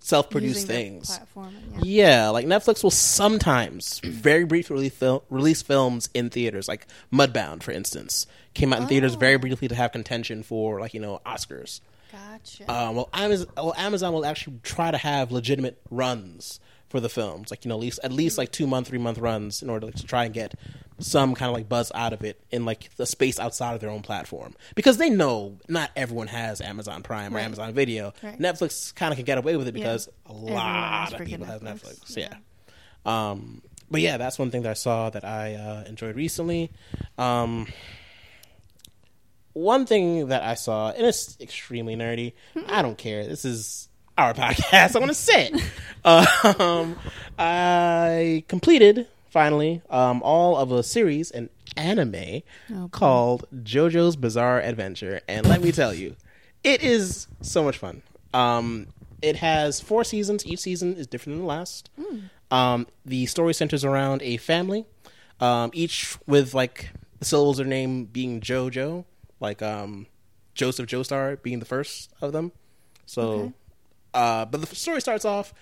self-produced using their things. Platform, yeah. Yeah, like Netflix will sometimes very briefly release, fil- release films in theaters, like Mudbound, for instance, came out in theaters Oh. very briefly to have contention for like you know Oscars. Gotcha. Uh, well, Amazon, well, Amazon will actually try to have legitimate runs for the films, like you know, at least at least like two month, three month runs, in order to try and get some kind of like buzz out of it in like the space outside of their own platform, because they know not everyone has Amazon Prime or Amazon Video. Right. Netflix kind of can get away with it because a lot of people have Netflix, Netflix. yeah. Yeah. Um, but yeah, that's one thing that I saw that I uh, enjoyed recently. Um, one thing that I saw, and it's extremely nerdy. I don't care. This is our podcast. I want to say it. Um, I completed finally um, all of a series, an anime Oh, called JoJo's Bizarre Adventure, and let me tell you, it is so much fun. Um, it has four seasons. Each season is different than the last. Um, the story centers around a family, um, each with like the syllables of their name being JoJo, like um, Joseph Joestar being the first of them. So, Okay. Uh, but the story starts off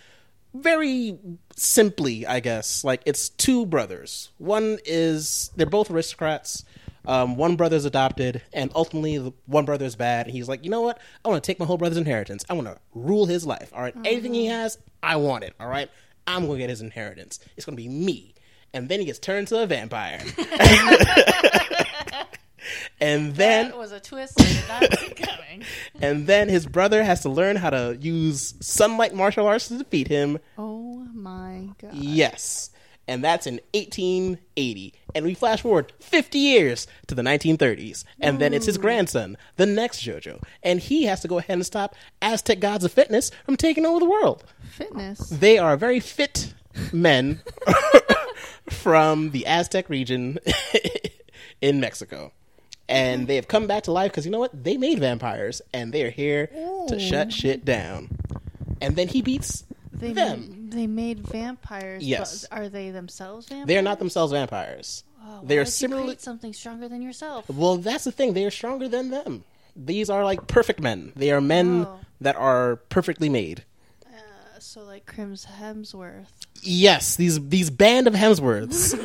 very simply, I guess. Like it's two brothers. One is they're both aristocrats. Um, one brother's adopted, and ultimately the one brother is bad. And he's like, you know what? I want to take my whole brother's inheritance. I want to rule his life. All right, anything he has, I want it. All right, I'm gonna get his inheritance. It's gonna be me. And then he gets turned to a vampire. [laughs] [laughs] and then that was a twist I did not [laughs] see coming. and then his brother has to learn how to use sunlight martial arts to defeat him. Oh my god. Yes. And that's in 1880. And we flash forward 50 years to the 1930s. And then it's his grandson, the next JoJo. And he has to go ahead and stop Aztec gods of fitness from taking over the world. Fitness. They are very fit men [laughs] from the Aztec region [laughs] in Mexico. And they have come back to life because you know what? They made vampires and they are here to shut shit down. And then he beats They them. They made vampires. Yes. But are they themselves vampires? They are not themselves vampires. Oh, they are similarly. something stronger than yourself. Well, that's the thing. They are stronger than them. These are like perfect men. They are men Oh. that are perfectly made. So like Chris Hemsworth. Yes, these these band of Hemsworths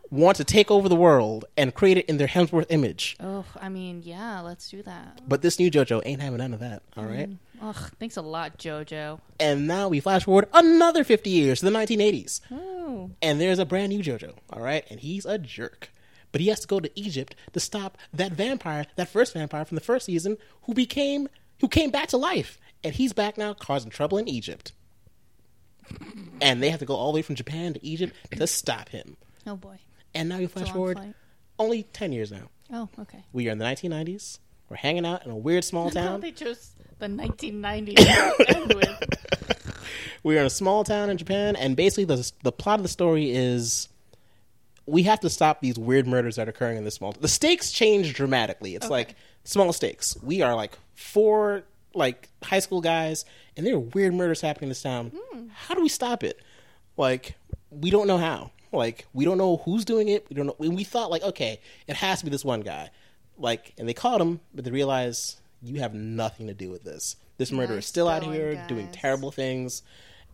[laughs] want to take over the world and create it in their Hemsworth image. Oh, I mean, yeah, let's do that. But this new JoJo ain't having none of that. All mm. right. Ugh, thanks a lot, JoJo. And now we flash forward another 50 years to the 1980s. Oh, And there's a brand new JoJo, all right? And he's a jerk. But he has to go to Egypt to stop that vampire, that first vampire from the first season who became who came back to life. And he's back now causing trouble in Egypt. And they have to go all the way from Japan to Egypt to stop him. oh boy. And now you flash forward flight. only 10 years now. Oh, okay. We are in the 1990s. We're hanging out in a weird small [laughs] town. they chose the 1990s to [laughs] end with. we are in a small town in Japan, and basically the the plot of the story is we have to stop these weird murders that are occurring in this small. Town. The stakes change dramatically. It's like small stakes. We are like four like high school guys, and there are weird murders happening in this town. Hmm. How do we stop it? Like we don't know how. Like we don't know who's doing it. We don't know. And we thought like okay, it has to be this one guy. Like and they caught him, but they realized you have nothing to do with this. This murderer is still out here doing terrible things.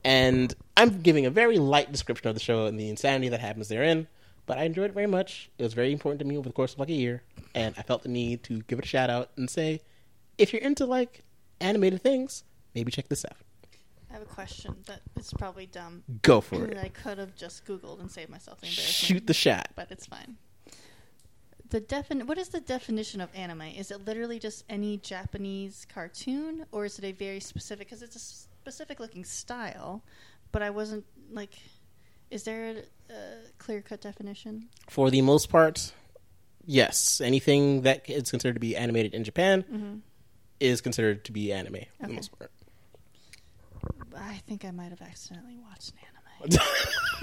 And I'm giving a very light description of the show and the insanity that happens therein. But I enjoyed it very much. It was very important to me over the course of like a year. And I felt the need to give it a shout out and say, if you're into like animated things, maybe check this out. I have a question that is probably dumb. Go for it. I could have just Googled and saved myself the embarrassment. Shoot the shot. but it's fine. The defin- what is the definition of anime? Is it literally just any Japanese cartoon, or is it a very specific? Because it's a specific looking style, but I wasn't like. Is there a clear cut definition? For the most part, yes. Anything that is considered to be animated in Japan mm-hmm. Is considered to be anime for the most part. I think I might have accidentally watched an anime.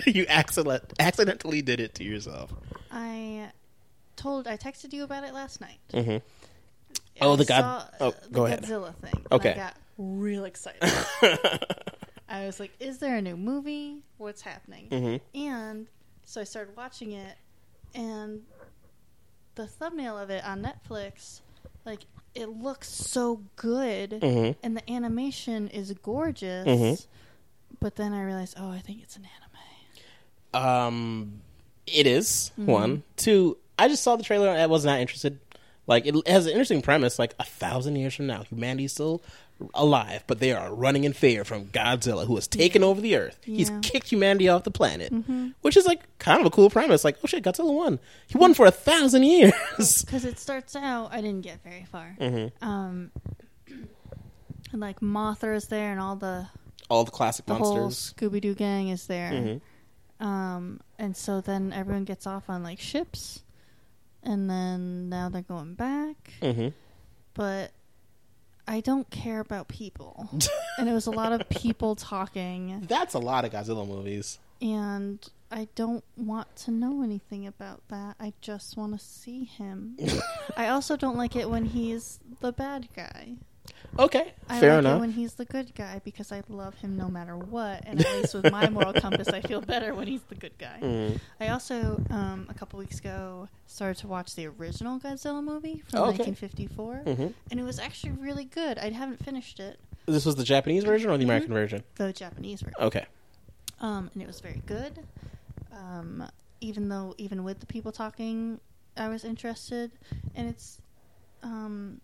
[laughs] you accident- accidentally did it to yourself. I told I texted you about it last night. hmm Oh, the God- saw, oh, go the ahead. Godzilla thing. Okay. I got real excited. [laughs] I was like, "Is there a new movie? What's happening?" hmm And so I started watching it, and the thumbnail of it on Netflix, like it looks so good, hmm and the animation is gorgeous. Mhm. But then I realized, oh, I think it's an anime. Um, it is, one. Two, I just saw the trailer and I was not interested. Like, it has an interesting premise. Like, a thousand years from now, humanity's still alive, but they are running in fear from Godzilla, who has taken over the Earth. He's kicked humanity off the planet, which is, like, kind of a cool premise. Like, oh shit, Godzilla won. He won for a thousand years. Because it starts out, I didn't get very far. hmm Um, and like Mothra is there, and all the All the classic the monsters. Scooby Doo gang is there. Mhm. Um, and so then everyone gets off on like ships, and then now they're going back. hmm But I don't care about people, and it was a lot of people talking, [laughs] That's a lot of Godzilla movies. and I don't want to know anything about that. I just want to see him. [laughs] I also don't like it when he's the bad guy. Okay, I fair like enough. it when he's the good guy because I love him no matter what. And at least with my moral [laughs] compass, I feel better when he's the good guy. Mhm. I also, um, a couple weeks ago, started to watch the original Godzilla movie from Oh, okay. 1954, Mhm. and it was actually really good. I haven't finished it, This was the Japanese version or the American Mhm. version? the Japanese version, Okay. um, and it was very good. Um, even though, even with the people talking, I was interested, and it's um,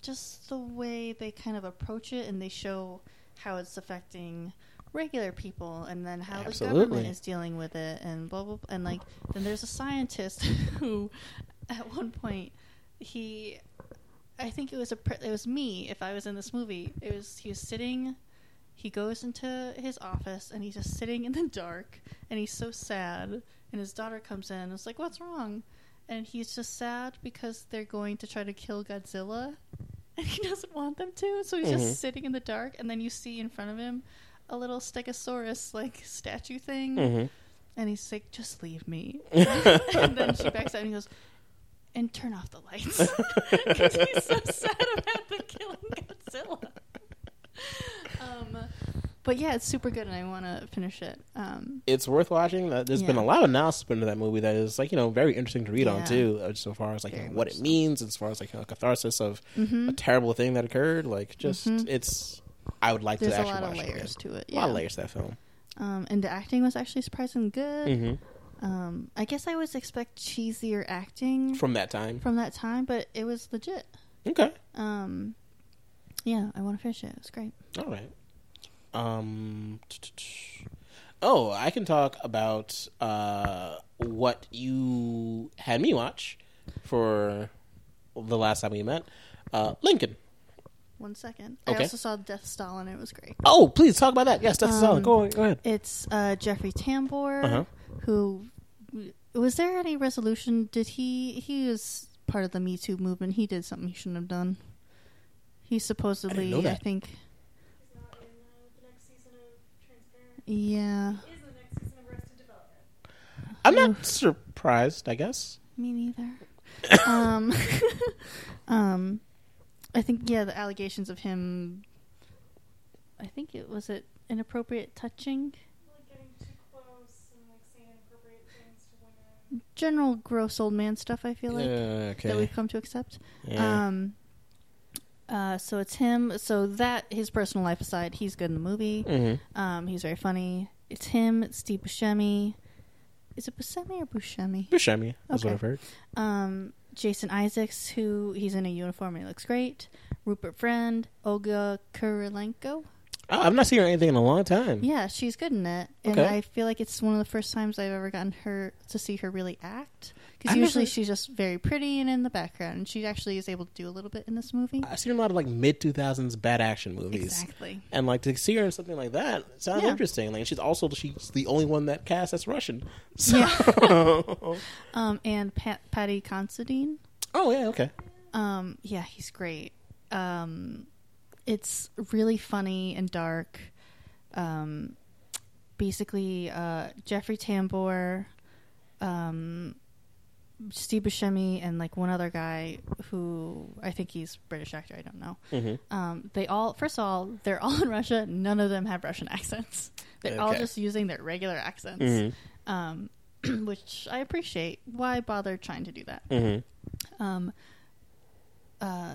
just the way they kind of approach it, and they show how it's affecting regular people, and then how the government is dealing with it, and blah blah. blah. And like, then there's a scientist [laughs] who, at one point, he, I think it was a pre- it was me if I was in this movie. It was he was sitting. He goes into his office and he's just sitting in the dark and he's so sad. And his daughter comes in and is like, "What's wrong?" And he's just sad because they're going to try to kill Godzilla, [laughs] and he doesn't want them to. So he's Mhm. just sitting in the dark. And then you see in front of him a little Stegosaurus like statue thing, hmm and he's like, "Just leave me." [laughs] and then she backs out and he goes, "And turn off the lights," [laughs] because he's so sad about the killing Godzilla. Um, but yeah, it's super good, and I want to finish it. Um, It's worth watching. Uh, There's been a lot of analysis put into that movie that is like you know very interesting to read on too, uh, so far as like Very what it so. means, as far as like a catharsis of mhm. a terrible thing that occurred. Like just Mhm. it's. I would like There's to a actually lot of watch it layers to it. A Yeah. lot of layers to that film. Um, and the acting was actually surprisingly good. hmm Um, I guess I always expect cheesier acting From that time. from that time, but it was legit. Okay. Um, yeah, I want to finish it. It's great. All right. Um. Oh, I can talk about uh, what you had me watch for the last time we met. Uh, Lincoln. One second. Okay. I also saw Death Stalin. It was great. Oh, please talk about that. Yes, Death Um, solid. Go, go ahead. It's uh, Jeffrey Tambor, Uh-huh. who was there any resolution? Did he? He was part of the Me Too movement. He did something he shouldn't have done. He supposedly, know I, think, He's not in uh, the next season of Transparent. yeah. He is in the next season of Arrested Development. I'm not surprised. I guess. Me neither. um, [laughs] um, I think yeah, the allegations of him. I think it was it inappropriate touching, Like getting too close and like saying inappropriate things to women. general gross old man stuff. I feel like Uh, okay. that we've come to accept. Yeah. Um, uh, so it's him. So that his personal life aside, he's good in the movie. Mhm. Um, he's very funny. It's him. It's Steve Buscemi. Is it Buscemi or Buscemi? Buscemi. That's Okay. what I've heard. Um, Jason Isaacs, who he's in a uniform and he looks great. Rupert Friend, Olga Kurylenko. Oh, I've not seen her anything in a long time. Yeah, she's good in it, and Okay. I feel like it's one of the first times I've ever gotten her to see her really act. Because usually she's just very pretty and in the background, and she actually is able to do a little bit in this movie. I've seen a lot of like mid 2000s bad action movies. Exactly. And like to see her in something like that sounds Yeah. interesting. Like she's also she's the only one that cast that's Russian. [laughs] So, [laughs] Um, and Pat, Paddy Considine. oh yeah, okay. Um, yeah, he's great. Um, it's really funny and dark. Um, basically, uh, Jeffrey Tambor, um, Steve Buscemi, and like one other guy who I think he's British actor. I don't know. hmm Um, they all, first of all, they're all [laughs] in Russia. None of them have Russian accents. They're all just using their regular accents, hmm um, [clears throat] which I appreciate. Why bother trying to do that? hmm um, uh,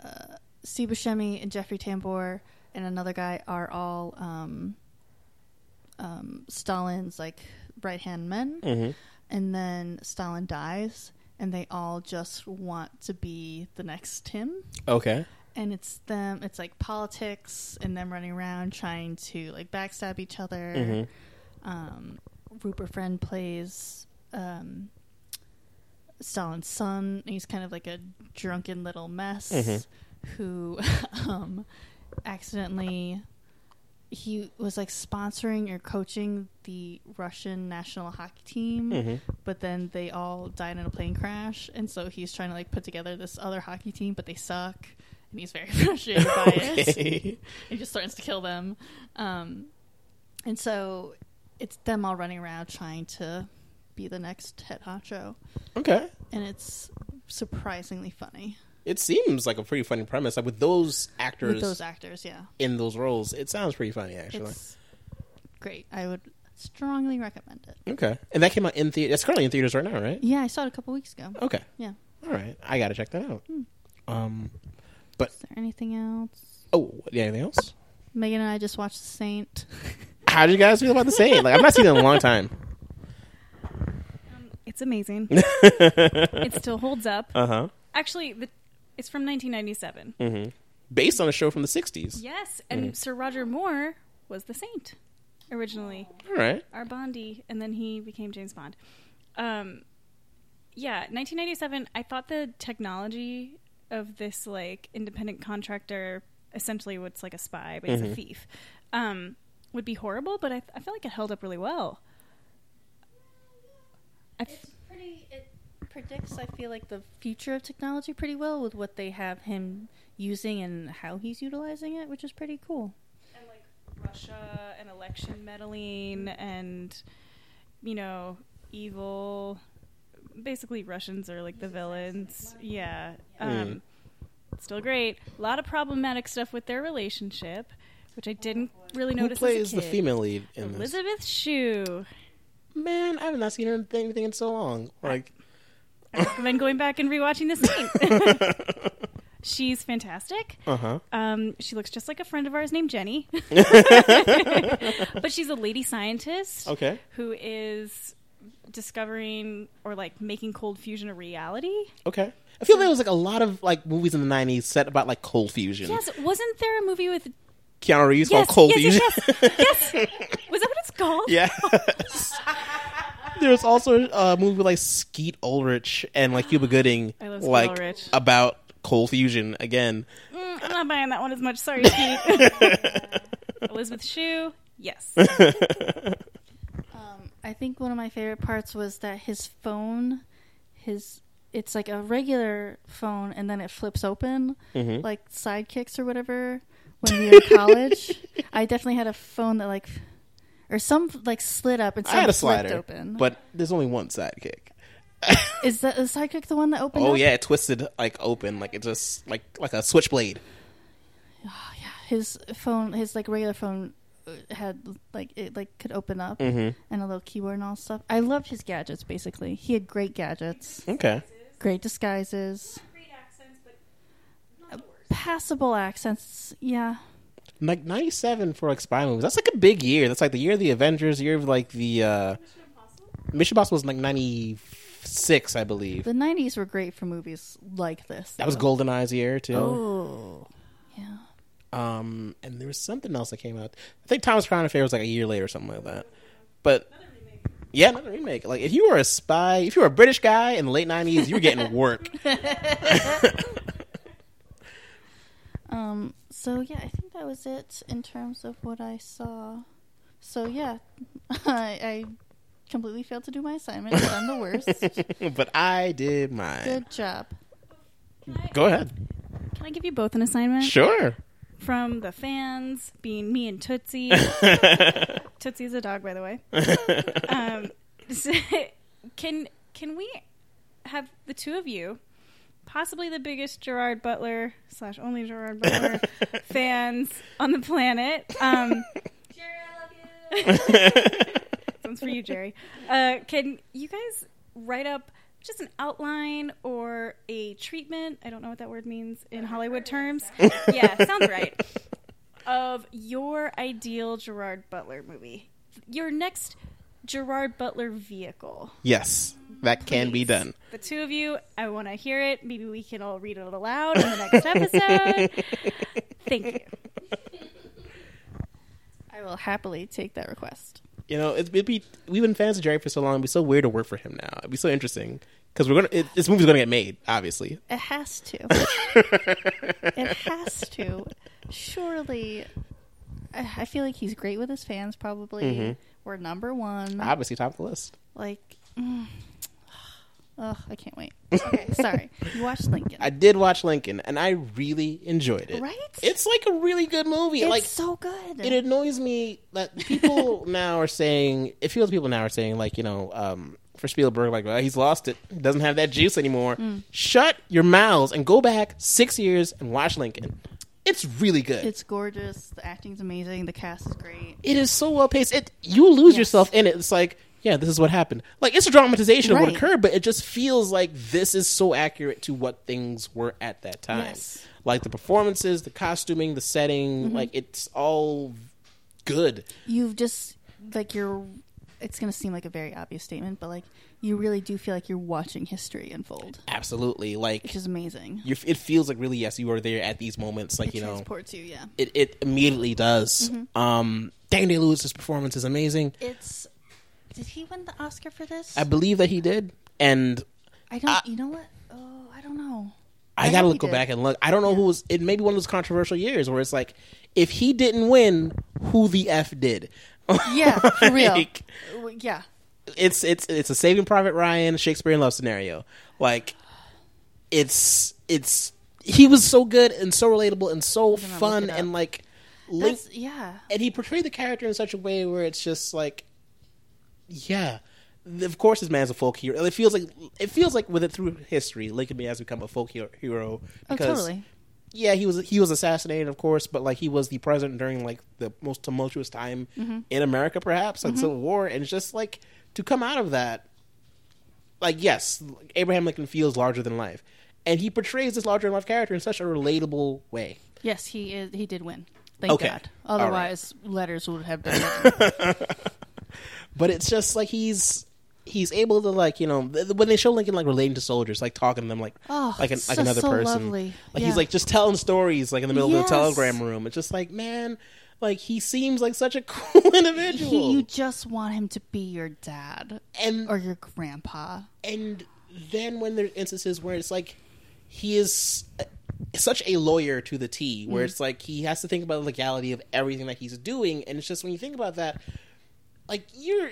Steve Buscemi and Jeffrey Tambor and another guy are all um, um, Stalin's like right hand men, hmm and then Stalin dies, and they all just want to be the next him. Okay. And it's them. It's like politics and them running around trying to like backstab each other. hmm Um, Rupert Friend plays um, Stalin's son. He's kind of like a drunken little mess Mhm. who [laughs] um, accidentally he was like sponsoring or coaching the Russian national hockey team, Mhm. but then they all died in a plane crash, and so he's trying to like put together this other hockey team, but they suck, and he's very [laughs] frustrated by it. [laughs] He just threatens to kill them, um, and so it's them all running around trying to be the next head honcho, okay. and it's surprisingly funny It seems like a pretty funny premise. Like with those actors with those actors. Yeah, in those roles, it sounds pretty funny actually. it's great. I would strongly recommend it. Okay. And that came out in theater. It's currently in theaters right now, right? Yeah, I saw it a couple weeks ago. Okay. Yeah. All right. I got to check that out. Um, but Is there anything else? oh, yeah, anything else? Megan and I just watched The Saint. [laughs] How did you guys feel about the Saint? Like, I've not seen it in a long time. Um, it's amazing. [laughs] it still holds up. Uh huh. Actually, the, it's from 1997. hmm Based on a show from the 60s. Yes, and Sir Roger Moore was the Saint originally, All right. our Bondy, and then he became James Bond. Um, yeah, 1997. I thought the technology of this like independent contractor, essentially what's like a spy, but he's a thief, um, would be horrible. But I, I feel like it held up really well. I. It predicts. I feel like the future of technology pretty well with what they have him using and how he's utilizing it, which is pretty cool. and like Russia and election meddling and you know evil. Basically, Russians are like the villains. Yeah, um, still great. A lot of problematic stuff with their relationship, which I didn't really Who notice. plays as a the kid. female lead in this? Elizabeth Shue. Man, I have not seen her in anything in so long. Like, I recommend going back and rewatching the scene. [laughs] She's fantastic. uh huh. Um, she looks just like a friend of ours named Jenny, [laughs] but she's a lady scientist. Okay. who is discovering or like making cold fusion a reality. Okay. I feel like there was like a lot of like movies in the '90s set about like cold fusion. Yes, wasn't there a movie with Keanu Reeves yes, called Cold yes, Fusion. yes, yes, yes. [laughs] Was that what it's called? Yes. There was also a movie with like Skeet Ulrich and like Cuba [gasps] Gooding, I love Skeet like Ulrich. about cold fusion again. Mm, I'm not buying that one as much. Sorry, Pete. [laughs] Elizabeth Shue. Yes. [laughs] Um, I think one of my favorite parts was that his phone, his it's like a regular phone, and then it flips open, Mhm. like sidekicks or whatever. When we were in college, [laughs] I definitely had a phone that like, or some like slid up and I had a slider, open. but there's only one sidekick. is that the sidekick the one that opened? Oh up? yeah, it twisted like open, like it just like like a switchblade. Yeah, his phone, his like regular phone uh, had like it like could open up Mm-hmm. and a little keyboard and all stuff. I loved his gadgets. Basically, he had great gadgets, Okay. great disguises, Great accents, but passable accents. Yeah, Like '97 for like spy movies. That's like a big year. That's like the year of the Avengers, year of like the uh Mission Impossible was like '96, I believe. the '90s were great for movies like this. That was Golden Eyes year too. Oh, yeah. Um, and there was something else that came out. I think Thomas Crown Affair was like a year later or something like that. But yeah, another remake. Like if you were a spy, if you were a British guy in the late '90s, you were getting work. [laughs] [laughs] Um. So yeah, I think that was it in terms of what I saw. So yeah, [laughs] I, I completely failed to do my assignment. but I'm the worst. [laughs] but I did mine. Good job. I, Go ahead. can I give you both an assignment? Sure. From the fans, being me and Tootsie. [laughs] Tootsie's a dog, by the way. um, so, can can we have the two of you, possibly the biggest Gerard Butler slash only Gerard Butler [laughs] fans on the planet? Um, Jerry, I love you. [laughs] One's for you, Jerry. Uh, can you guys write up just an outline or a treatment? I don't know what that word means in Hollywood terms. [laughs] yeah, sounds right. Of your ideal Gerard Butler movie, your next Gerard Butler vehicle. Yes, that can be done. The two of you, I want to hear it. Maybe we can all read it aloud in the next [laughs] episode. Thank you. I will happily take that request. You know, it'd, it'd be we've been fans of Jerry for so long. It'd be so weird to work for him now. It'd be so interesting because we're gonna. It, this movie's gonna get made, obviously. It has to. [laughs] it has to. Surely. I I feel like he's great with his fans. Probably Mhm. We're number one. Obviously, top of the list. like, mm, ugh, I can't wait. Okay, [laughs] sorry. You watched Lincoln, I did watch Lincoln, and I really enjoyed it. right? It's like a really good movie. It's like so good. it annoys me that [laughs] people now are saying it feels people now are saying like you know um, for Spielberg like well, he's lost it doesn't have that juice anymore. Mm. Shut your mouths and go back six years and watch Lincoln. It's really good. It's gorgeous. The acting's amazing. The cast is great. it is so well paced. It you lose Yes. yourself in it. It's like yeah, this is what happened. Like it's a dramatization of what occurred, but it just feels like this is so accurate to what things were at that time. Yes. Like the performances, the costuming, the setting, Mm-hmm. like it's all good. You've just like you're. It's gonna seem like a very obvious statement, but like you really do feel like you're watching history unfold, Absolutely. Like which is amazing. you it feels like really yes you are there at these moments like it you know transports you. Yeah, it, it immediately does Mm-hmm. um daniel lewis's performance is amazing it's. Did he win the Oscar for this? i believe that he did and I don't. I- you know what? Oh, I don't know. i, I gotta look, go did. back and look i don't know who was it may be one of those controversial years where it's like if he didn't win who the f did Yeah, for [laughs] real. Yeah, it's it's it's a saving private ryan Shakespeare shakespearean love scenario like it's it's he was so good and so relatable and so fun and like Link, yeah. and he portrayed the character in such a way where it's just like, yeah, of course this man's a folk hero. It feels like it feels like with it through history, Lincoln has become a folk hero. Oh, because totally. yeah, he was he was assassinated, of course, but like he was the president during like the most tumultuous time Mm-hmm. in America, perhaps like Civil War, and it's just like to come out of that, like yes, Abraham Lincoln feels larger than life, and he portrays this larger than life character in such a relatable way. Yes, he is. He did win. Thank Okay. God. All right. Otherwise, letters would have been. [laughs] but it's just like he's he's able to like you know th- when they show Lincoln like relating to soldiers, like talking to them like Oh, like an, like another so person. lovely. Like Yeah. he's like just telling stories like in the middle of the telegram room. It's just like man, like he seems like such a [laughs] cool individual. he, you just want him to be your dad and or your grandpa. and then when there's instances where it's like he is such a lawyer to the T, where mm. it's like he has to think about the legality of everything that he's doing, and it's just when you think about that, like you're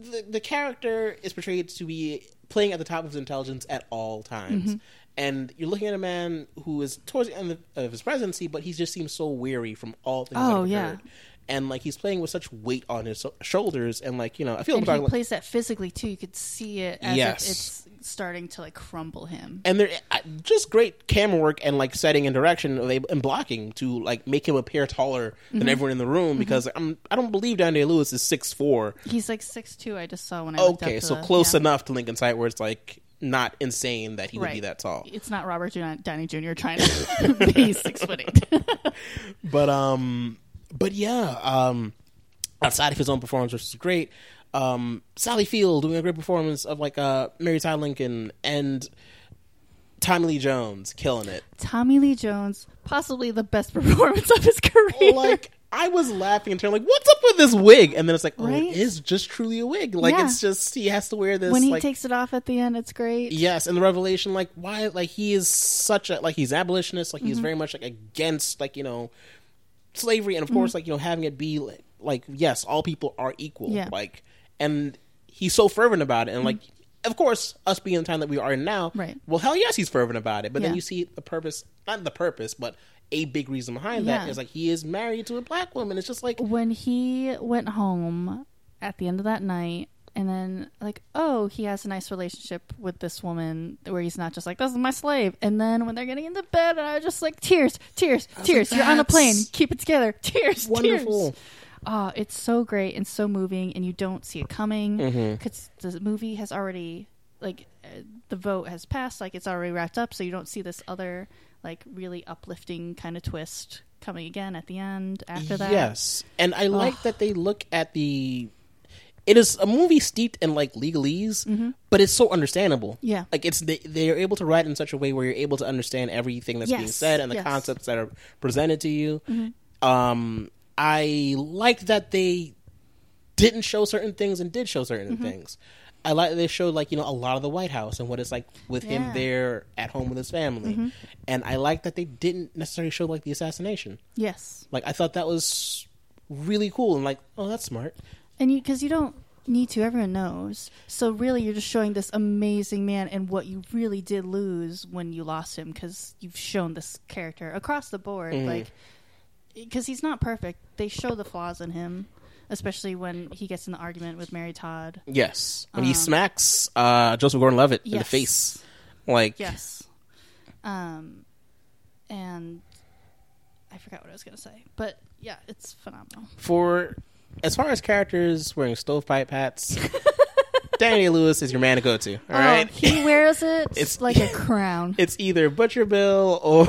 the, the character is portrayed to be playing at the top of his intelligence at all times. Mm-hmm. And you're looking at a man who is towards the end of, his presidency, but he just seems so weary from all things. Oh, yeah. occurred. and like he's playing with such weight on his shoulders, and like you know, I feel And I'm he plays that physically too. You could see it as Yes. if it's starting to like crumble him. and they're just great camera work and like setting and direction and blocking to like make him appear taller Mm-hmm. than everyone in the room because I'm I don't believe Daniel Lewis is six four. He's like six two. I just saw when I looked Okay, so the- close yeah. enough to Lincoln's height where it's like not insane that he would be that tall. It's not Robert Down- Downey Jr. trying to [laughs] be six foot eight. [laughs] But um, but yeah, um, outside of his own performance, which is great. Um, Sally Field doing a great performance of like uh Mary Todd Lincoln and Tommy Lee Jones killing it. Tommy Lee Jones, possibly the best [laughs] performance of his career. like I was laughing and turning like, "What's up with this wig?" And then it's like, "Oh, Right? it is just truly a wig. Like Yeah. it's just he has to wear this." when he like, takes it off at the end, it's great. yes, and the revelation, like why, like he is such a like he's abolitionist, like he's Mm-hmm. very much like against like you know slavery, and of Mm-hmm. course like you know having it be like, like yes, all people are equal, Yeah. Mm-hmm. like, and he's so fervent about it, and like. Of course, us being the time that we are in now, Right. well, hell yes, he's fervent about it. But then you see the purpose, not the purpose, but a big reason behind that Yeah. is like he is married to a black woman. It's just like, When he went home at the end of that night, and then like, oh, he has a nice relationship with this woman where he's not just like, this is my slave. And then when they're getting into bed, and I was just like, tears, tears, tears. like, You're on a plane. Keep it together. [laughs] Tears, wonderful. tears. Oh, it's so great and so moving, and you don't see it coming Mm-hmm. because the movie has already like uh, the vote has passed, like it's already wrapped up, so you don't see this other like really uplifting kind of twist coming again at the end after that. Yes, and I like that they look at the. It is a movie steeped in like legalese, but it's so understandable. Mm-hmm. Yeah. like it's they, they are able to write in such a way where you're able to understand everything that's being said and the yes. Mm-hmm. concepts that are presented to you. Um, I like that they didn't show certain things and did show certain Mm-hmm. things. I like they showed like you know a lot of the White House and what it's like with Yeah. Mm-hmm. him there at home with his family, and I like that they didn't necessarily show like the assassination. Yes. Like I thought that was really cool and like, oh, that's smart. And you, because you don't need to, everyone knows. So really, you're just showing this amazing man and what you really did lose when you lost him because you've shown this character across the board. Mhm. Like, because he's not perfect. They show the flaws in him, especially when he gets in the argument with Mary Todd. Yes, when he Um, smacks uh, Joseph Gordon-Levitt in the face, like Yes. Um, and I forgot what I was going to say. But yeah, it's phenomenal. for as far as characters wearing stovepipe hats, [laughs] Danny Lewis is your man to go to. All right, Oh, he wears it [laughs] It's- like a [laughs] crown. it's either Butcher Bill or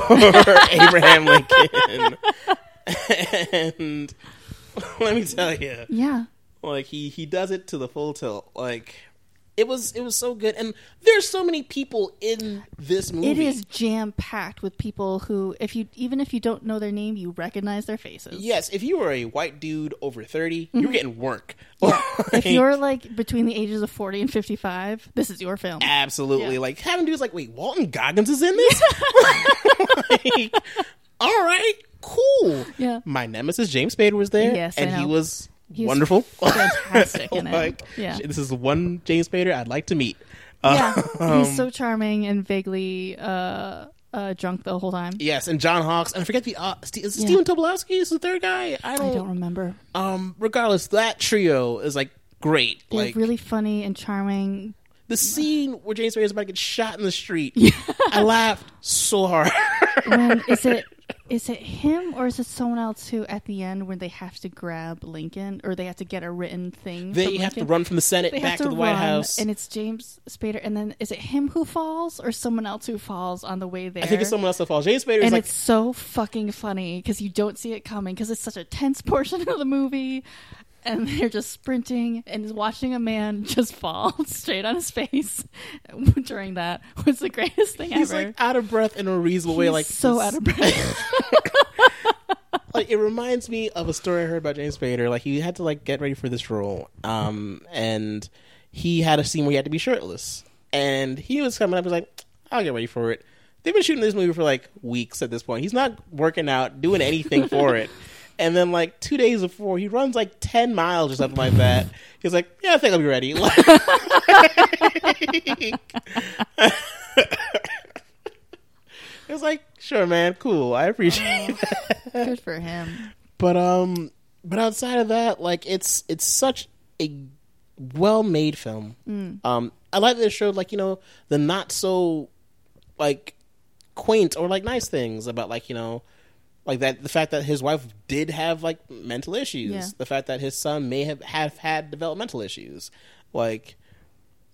Abraham Lincoln, and [laughs] let me tell you, yeah. like he he does it to the full tilt. Like it was it was so good, and there's so many people in this movie. It is jam packed with people who, if you even if you don't know their name, you recognize their faces. Yes, if you are a white dude over 30 Mm-hmm. you're getting work. [laughs] If you're like between the ages of forty and fifty five, this is your film. absolutely Yeah. like having dudes like, wait, Walton Goggins is in this? [laughs] like, all right, cool. Yeah. My nemesis James Spader was there, Yes, and he was He was wonderful, fantastic [laughs] like, Yeah. this is one James Spader I'd like to meet. Uh, Yeah, he's so charming and vaguely uh, uh, drunk the whole time. Yes, and John Hawkes, and I forget the uh, Ste- is Yeah. Stephen Tobolowsky is the third guy. I I don't. don't remember. Um, regardless, that trio is like great. They're like really funny and charming. the scene where James Spader is about to get shot in the street. [laughs] I laughed so hard. When is it? Is it him or is it someone else who at the end when they have to grab Lincoln or they have to get a written thing? they have to run from the Senate They back to, to, the White House. and it's James Spader. And then is it him who falls or someone else who falls on the way there? I think it's someone else that falls. James Spader is and like, it's so fucking funny because you don't see it coming because it's such a tense [laughs] portion of the movie and [laughs] they're just sprinting and watching a man [laughs] just fall [laughs] straight on his face during that was the greatest thing he's ever like out of breath in a reasonable way. Like so this- out of breath like it reminds me of a story I heard about James Spader. Like he had to like get ready for this role, um, and he had a scene where he had to be shirtless, and he was coming up. Was like, "I'll get ready for it." They've been shooting this movie for like weeks at this point. He's not working out, doing anything for it. And then like two days before, he runs like ten miles or something like that. He's like, "Yeah, I think I'll be ready." [laughs] It was like, "Sure, man, cool. I appreciate that." good for him But um, but outside of that, like it's it's such a well made film. Um, I like that it showed like you know the not so like quaint or like nice things about like you know like that the fact that his wife did have like mental issues, Yeah. the fact that his son may have have had developmental issues, like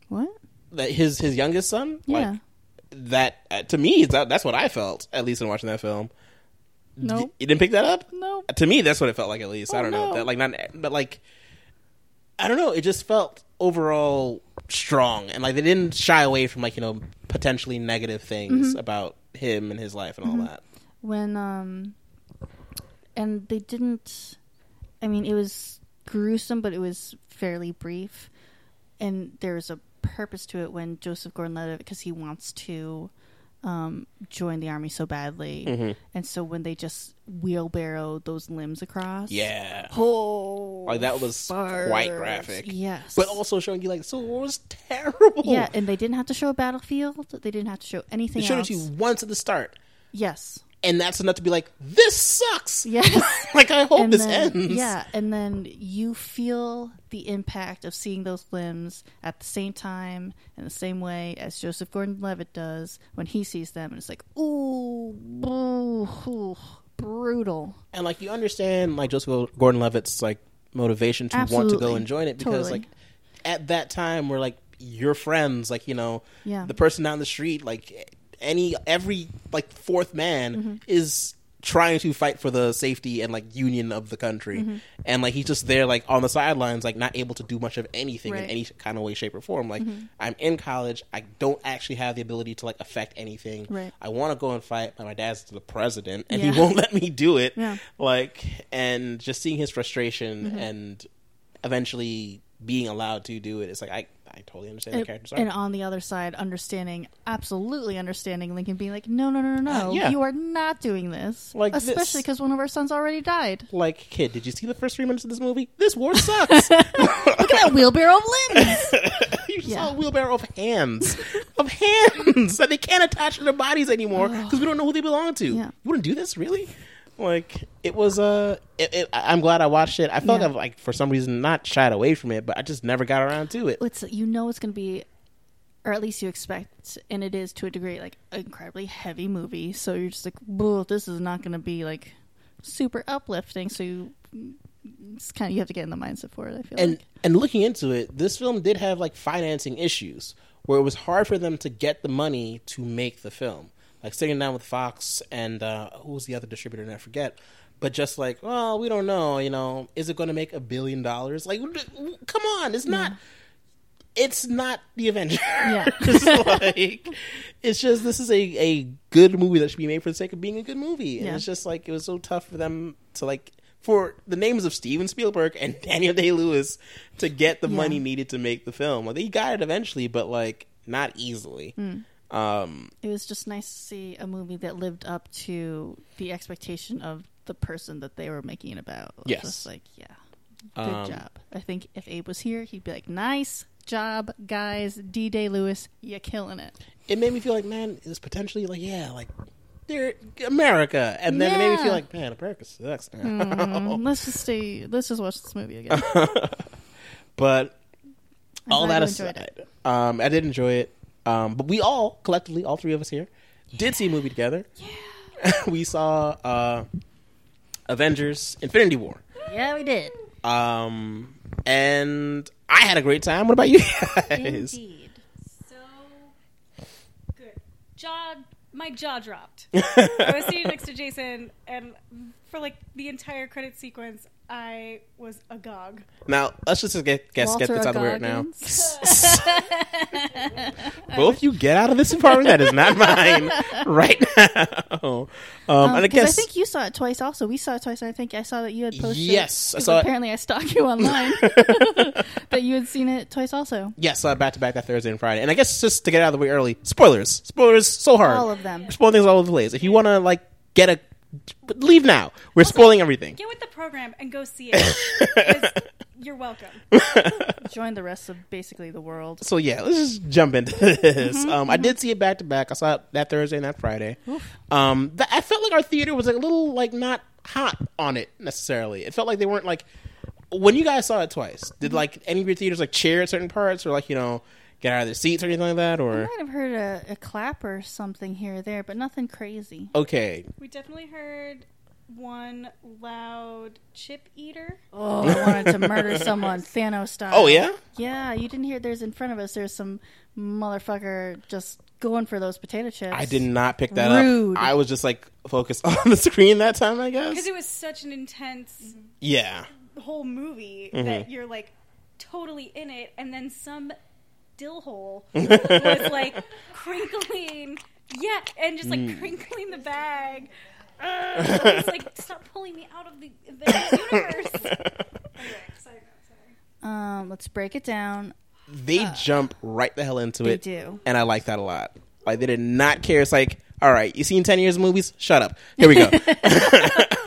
what? that his his youngest son, yeah. Like that uh, to me that, that's what I felt at least in watching that film. nope. You didn't pick that up? nope. To me that's what it felt like at least. I Oh, don't know. that like not but like i don't know. It just felt overall strong. And like they didn't shy away from like you know potentially negative things Mm-hmm. about him and his life and all that. When um and they didn't i mean it was gruesome but it was fairly brief. And there's a purpose to it when joseph gordon-levitt because he wants to um join the army so badly. Mm-hmm. and so when they just wheelbarrow those limbs across. Yeah. Oh like that was quite graphic. Yes. But also showing you like so it was terrible. Yeah and they didn't have to show a battlefield. They didn't have to show anything they showed else it to you once at the start. Yes and that's enough to be like this sucks [laughs] Yeah. [laughs] like i hope and this then, ends Yeah, and then you feel the impact of seeing those limbs at the same time in the same way as Joseph Gordon-Levitt does when he sees them, and it's like, ooh, ooh, ooh, brutal. and like you understand like Joseph Gordon-Levitt's like motivation to want to go and join it because Totally. like at that time we're like your friends like you know Yeah. the person down the street like any every like fourth man Mm-hmm. is trying to fight for the safety and like union of the country Mm-hmm. and like he's just there like on the sidelines like not able to do much of anything in any kind of way shape or form like Mm-hmm. i'm in college i don't actually have the ability to like affect anything Right. i want to go and fight but my dad's the president and Yeah. he won't [laughs] let me do it Yeah. like and just seeing his frustration Mm-hmm. and eventually being allowed to do it. It's like I I totally understand the And, character's and on the other side, understanding, absolutely understanding Lincoln being like, no, no, no, no, no, Uh, yeah. you are not doing this. Like. Especially because one of our sons already died. like, kid, did you see the first three minutes of this movie? This war sucks. [laughs] Look at that wheelbarrow of limbs. [laughs] you Yeah. saw a wheelbarrow of hands, of hands that they can't attach to their bodies anymore because we don't know who they belong to. Yeah. You wouldn't do this, really? Like it was. Uh, it, I- I'm glad I watched it. I felt Yeah. like I've like for some reason not shied away from it, but I just never got around to it. it's you know it's going to be, or at least you expect, and it is to a degree like an incredibly heavy movie. So you're just like, "Whoa, this is not going to be like super uplifting." So you, it's kind of you have to get in the mindset for it. I feel and like. and looking into it, this film did have like financing issues where it was hard for them to get the money to make the film. Like sitting down with Fox and uh, who was the other distributor? And I forget. But just like, well, we don't know. You know, is it going to make a billion dollars? Like, come on, it's not. It's not the Avengers. Yeah. [laughs] like, it's just this is a, a good movie that should be made for the sake of being a good movie, and Yeah. it's just like it was so tough for them to like for the names of Steven Spielberg and [laughs] Daniel Day Lewis to get the Yeah. money needed to make the film. Like they got it eventually, but like not easily. Hmm. Um, it was just nice to see a movie that lived up to the expectation of the person that they were making it about. It was Yes. just like yeah, good Um, job. I think if Abe was here, he'd be like, "Nice job, guys. D. Day Lewis, you're killing it." it made me feel like, man, it's potentially like, yeah, like they're America, and then it made me feel like, man, America sucks. now. Mm, [laughs] let's just stay. Let's just watch this movie again. [laughs] but I'm all that aside, um, I did enjoy it. Um, but we all collectively, all three of us here, did see a movie together. Yeah, [laughs] we saw uh, Avengers: Infinity War. yeah, we did. Um, and I had a great time. What about you guys? Indeed. So good. Jaw, my jaw dropped. [laughs] I was sitting next to Jason, and for like the entire credit sequence, I was agog. Now let's just get get, get this out of the way right now. Both [laughs] you get out of this apartment. That is not mine [laughs] right now. Um, and I guess I think you saw it twice. Also, we saw it twice. And I think I saw that you had posted. Yes, I 'cause saw it. Apparently, I stalked you [laughs] online. that you had seen it twice. Also, yes, uh, back to back that Thursday and Friday. And I guess just to get out of the way early, spoilers, spoilers, so hard. all of them. We're spoiling things all over the place. If you want to like get a, leave now. We're spoiling everything. Get with the program and go see it. [laughs] 'Cause You're welcome. [laughs] Join the rest of basically the world. So yeah, let's just jump into this. Mm-hmm, um, I did see it back to back. I saw it that Thursday and that Friday. Um, th- I felt like our theater was like a little like not hot on it necessarily. It felt like they weren't like when you guys saw it twice. Mm-hmm. Did like any of your theaters like cheer at certain parts or like you know get out of their seats or anything like that? Or I might have heard a, a clap or something here or there, but nothing crazy. okay, We definitely heard one loud chip eater. Oh, I wanted to murder [laughs] someone, Thanos style. Oh, yeah? yeah. You didn't hear. There's in front of us. There's some motherfucker just going for those potato chips. I did not pick that Rude. up. I was just like focused [laughs] on the screen that time. I guess. Because it was such an intense yeah. whole movie Mm-hmm. that you're like totally in it, and then some dill hole [laughs] was like crinkling, yeah, and just like Mm. crinkling the bag. Uh, it's like stop pulling me out of the, the universe. [laughs] anyway, sorry, sorry. Um, let's break it down. They jump right the hell into it. They it. do. and I like that a lot. Like they did not care. It's like, all right, you seen ten years of movies? Shut up. Here we go. [laughs]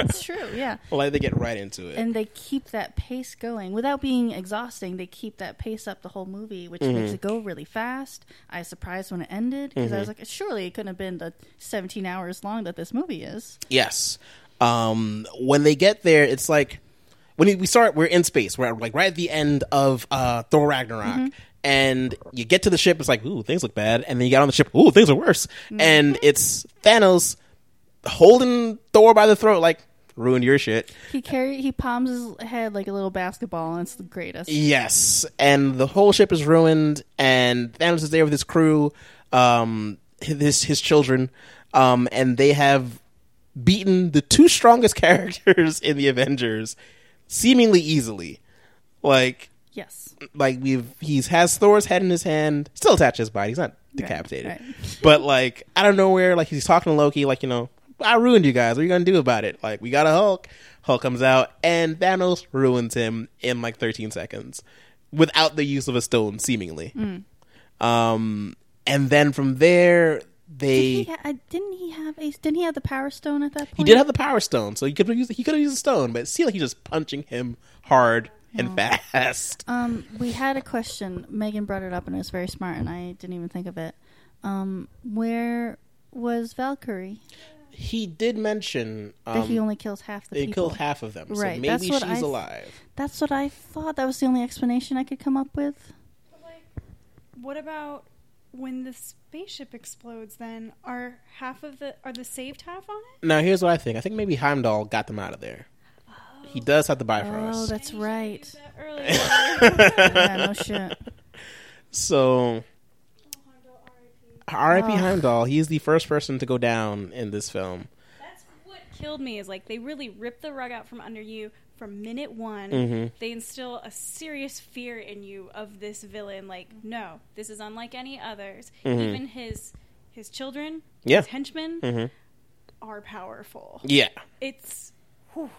It's true. Yeah. [laughs] like they get right into it. and they keep that pace going without being exhausting. They keep that pace up the whole movie, which Mm-hmm. makes it go really fast. I was surprised when it ended because I was like, surely it couldn't have been the 17 hours long that this movie is. yes. Um, when they get there, it's like when we start. We're in space. We're like right at the end of uh, Thor Ragnarok. And you get to the ship, it's like, ooh, things look bad. And then you get on the ship, ooh, things are worse. And it's Thanos holding Thor by the throat, like, ruined your shit. He carry he palms his head like a little basketball, and it's the greatest. Yes, and the whole ship is ruined, and Thanos is there with his crew, um, his his children, um, and they have beaten the two strongest [laughs] characters in the Avengers seemingly easily. Like, Yes. like we've he's has Thor's head in his hand, still attached to his body. He's not decapitated, right. [laughs] but like out of nowhere, like he's talking to Loki, like you know, I ruined you guys. What are you gonna do about it? Like we got a Hulk. Hulk comes out, and Thanos ruins him in like 13 seconds. without the use of a stone, seemingly. Um, and then from there, they Did he ha- didn't he have a? Didn't he have the power stone at that point? he did have the power stone, so he could have used he could have used a stone, but it seemed like he's just punching him hard and fast. Um, we had a question. Megan brought it up, and it was very smart, and I didn't even think of it. Um, where was Valkyrie? He did mention um, that he only kills half the they people. killed half of them, so Right, maybe that's she's what I- alive. That's what I thought. That was the only explanation I could come up with. Like, what about when the spaceship explodes? Then are half of the are the saved half on it? Now, here's what I think. I think maybe Heimdall got them out of there. He does have the Bifrost. Oh, that's right. Used [laughs] yeah, no [laughs] shit. So, R.I.P. Oh. Heimdall. He's the first person to go down in this film. That's what killed me. Is like they really ripped the rug out from under you from minute one. Mm-hmm. They instill a serious fear in you of this villain. Like, no, this is unlike any others. Even his his children, Mm-hmm. Yeah. his henchmen, Mhm. are powerful. Yeah. It's whew,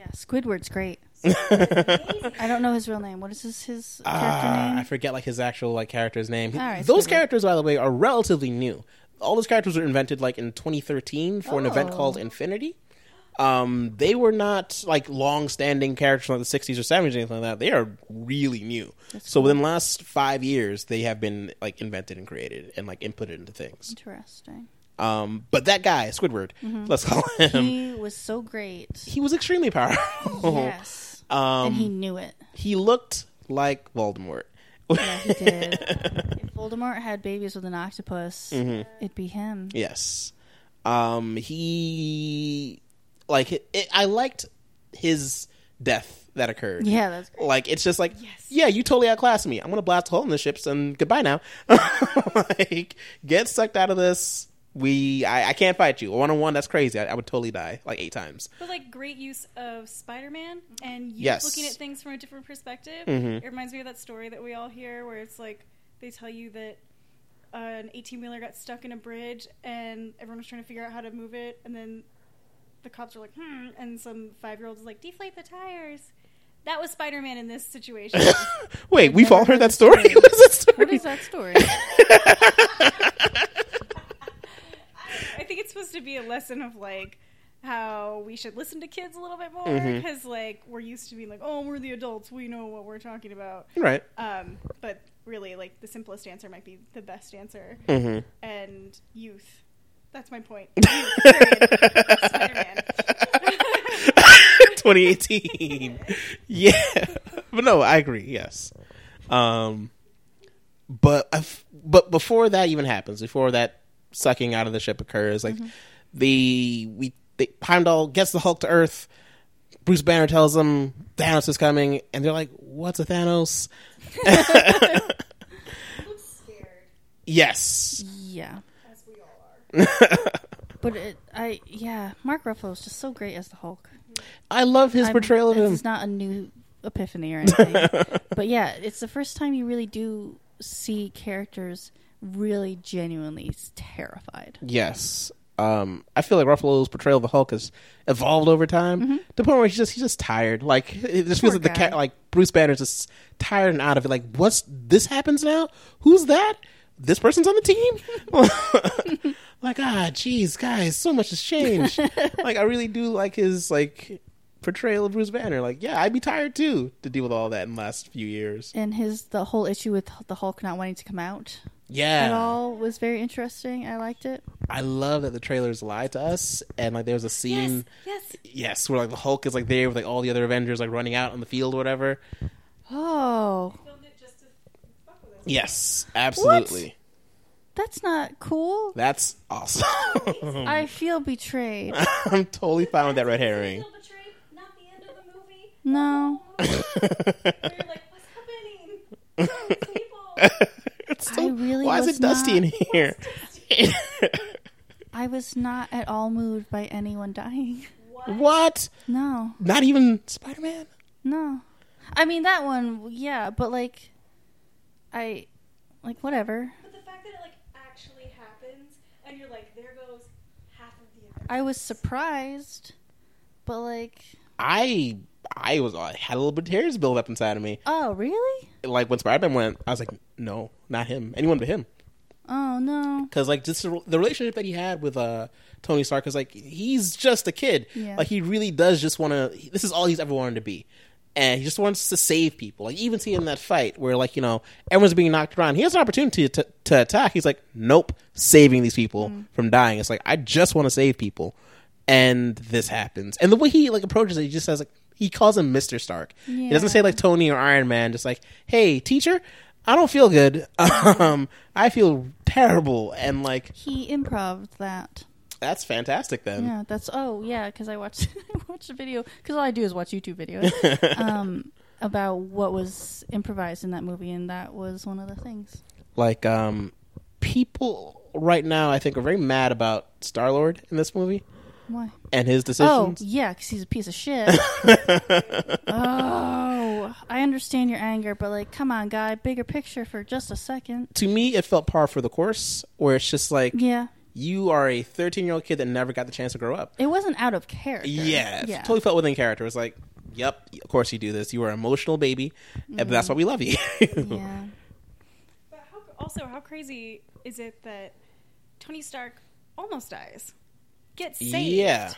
Yeah, Squidward's great. [laughs] I don't know his real name. What is his his character Ah, I name? forget like his actual like character's name. All right, Those Squidward. characters, by the way, are relatively new. All those characters were invented like in 2013 for an event Oh. called Infinity. Um, they were not like long-standing characters from like the 60s or 70s or anything like that. They are really new. so within the last five years, they have been like invented and created and like inputted into things. Interesting. Um, but that guy, Squidward, let's call him. He, He was so great. He was extremely powerful. yes, Um, and he knew it. he looked like Voldemort. Yeah, he did. if Voldemort had babies with an octopus, Mm-hmm. it'd be him. Yes. Um, he like it, it, I liked his death that occurred. Yeah, that's great. Like it's just like, Yes. yeah, you totally outclassed me. I'm gonna blast a hole in the ships and goodbye now. [laughs] like, get sucked out of this. We, I, I can't fight you one on one. That's crazy. I, I would totally die like eight times. but like great use of Spider-Man and you Yes. looking at things from a different perspective. Mhm. It reminds me of that story that we all hear where it's like they tell you that uh, an 18 wheeler got stuck in a bridge and everyone was trying to figure out how to move it and then the cops are like hmm and some five year old is like deflate the tires. That was Spider-Man in this situation. [laughs] Wait, we've all heard heard that story. story. [laughs] what is that story? What is that story? I think it's supposed to be a lesson of like how we should listen to kids a little bit more because like we're used to being like oh we're the adults we know what we're talking about Right. um, but really like the simplest answer might be the best answer Mm-hmm. and youth that's my point [laughs] youth. Spider-Man. [laughs] 2018. yeah, but no, I agree. Yes, um, but I f- but before that even happens, before that sucking out of the ship occurs, like mm-hmm. the we they, Heimdall gets the Hulk to Earth. Bruce Banner tells them Thanos is coming, and they're like, "What's a Thanos?" scared, [laughs] yes, yeah, as we all are. [laughs] but it, I yeah, Mark Ruffalo is just so great as the Hulk. Mm-hmm. I love his I'm- portrayal of him. It's not a new epiphany or anything, [laughs] but yeah, it's the first time you really do see characters really genuinely terrified. Yes. Um, I feel like Ruffalo's portrayal of the Hulk has evolved over time to the point where he's just he's just tired. Like it just feels Poor like the cat like Bruce Banner's just tired and out of it. Like what's this happens now? Who's that? This person's on the team. [laughs] [laughs] like ah, jeez, guys, so much has changed. [laughs] like I really do like his like portrayal of Bruce Banner. Like yeah, I'd be tired too to deal with all that in the last few years. And his the whole issue with the Hulk not wanting to come out Yeah, at all was very interesting. I liked it. I love that the trailers lied to us and like there was a scene. yes yes Yes, where like the Hulk is like there with like all the other Avengers like running out on the field or whatever. Oh, Filmed it just to fuck with us. Yes, absolutely. that's not cool. That's awesome. I [laughs] feel betrayed. I'm totally fine with that red herring. Feel betrayed, not the end of the movie. No, Where you're like, what's happening? People. It's I so- really why is it dusty in not- here? I was not at all moved by anyone dying. what? No, Not even Spider Man? no. I mean that one, yeah, but like, I like whatever. But the fact that it like actually happens, and you're like, there goes half of the event. I was surprised, but like, I I was I had a little bit of tears build up inside of me. oh really? like when Spider Man went, I was like, no, not him. Anyone but him. Oh no. Because like just the, the relationship that he had with uh Tony Stark is like he's just a kid. Yeah. Like he really does just want to. This is all he's ever wanted to be. And he just wants to save people. Like even seeing that fight where like you know everyone's being knocked around, he has an opportunity to, to attack. He's like, nope, saving these people Mm. from dying. It's like I just want to save people, and this happens. And the way he like approaches it, he just says like he calls him Mister Stark. He doesn't say like Tony or Iron Man. Just like, hey, teacher, I don't feel good. [laughs] Um, I feel terrible, and like He improv that. that's fantastic. Then Yeah, that's oh yeah, because I watched [laughs] I watched a video because all I do is watch YouTube videos [laughs] um, about what was improvised in that movie, and that was one of the things. like um people right now i think are very mad about star lord in this movie Why? and his oh, decisions. Oh yeah, because he's a piece of shit. [laughs] oh, I understand your anger, but like, come on, guy, bigger picture for just a second. to me it felt par for the course where it's just like Yeah, you are a 13 year old kid that never got the chance to grow up it wasn't out of character. yeah, yeah. totally felt within character it was like yep of course you do this you are an emotional baby and that's mm-hmm. why we love you yeah. [laughs] But how, also, how crazy is it that Tony Stark almost dies, gets saved, yeah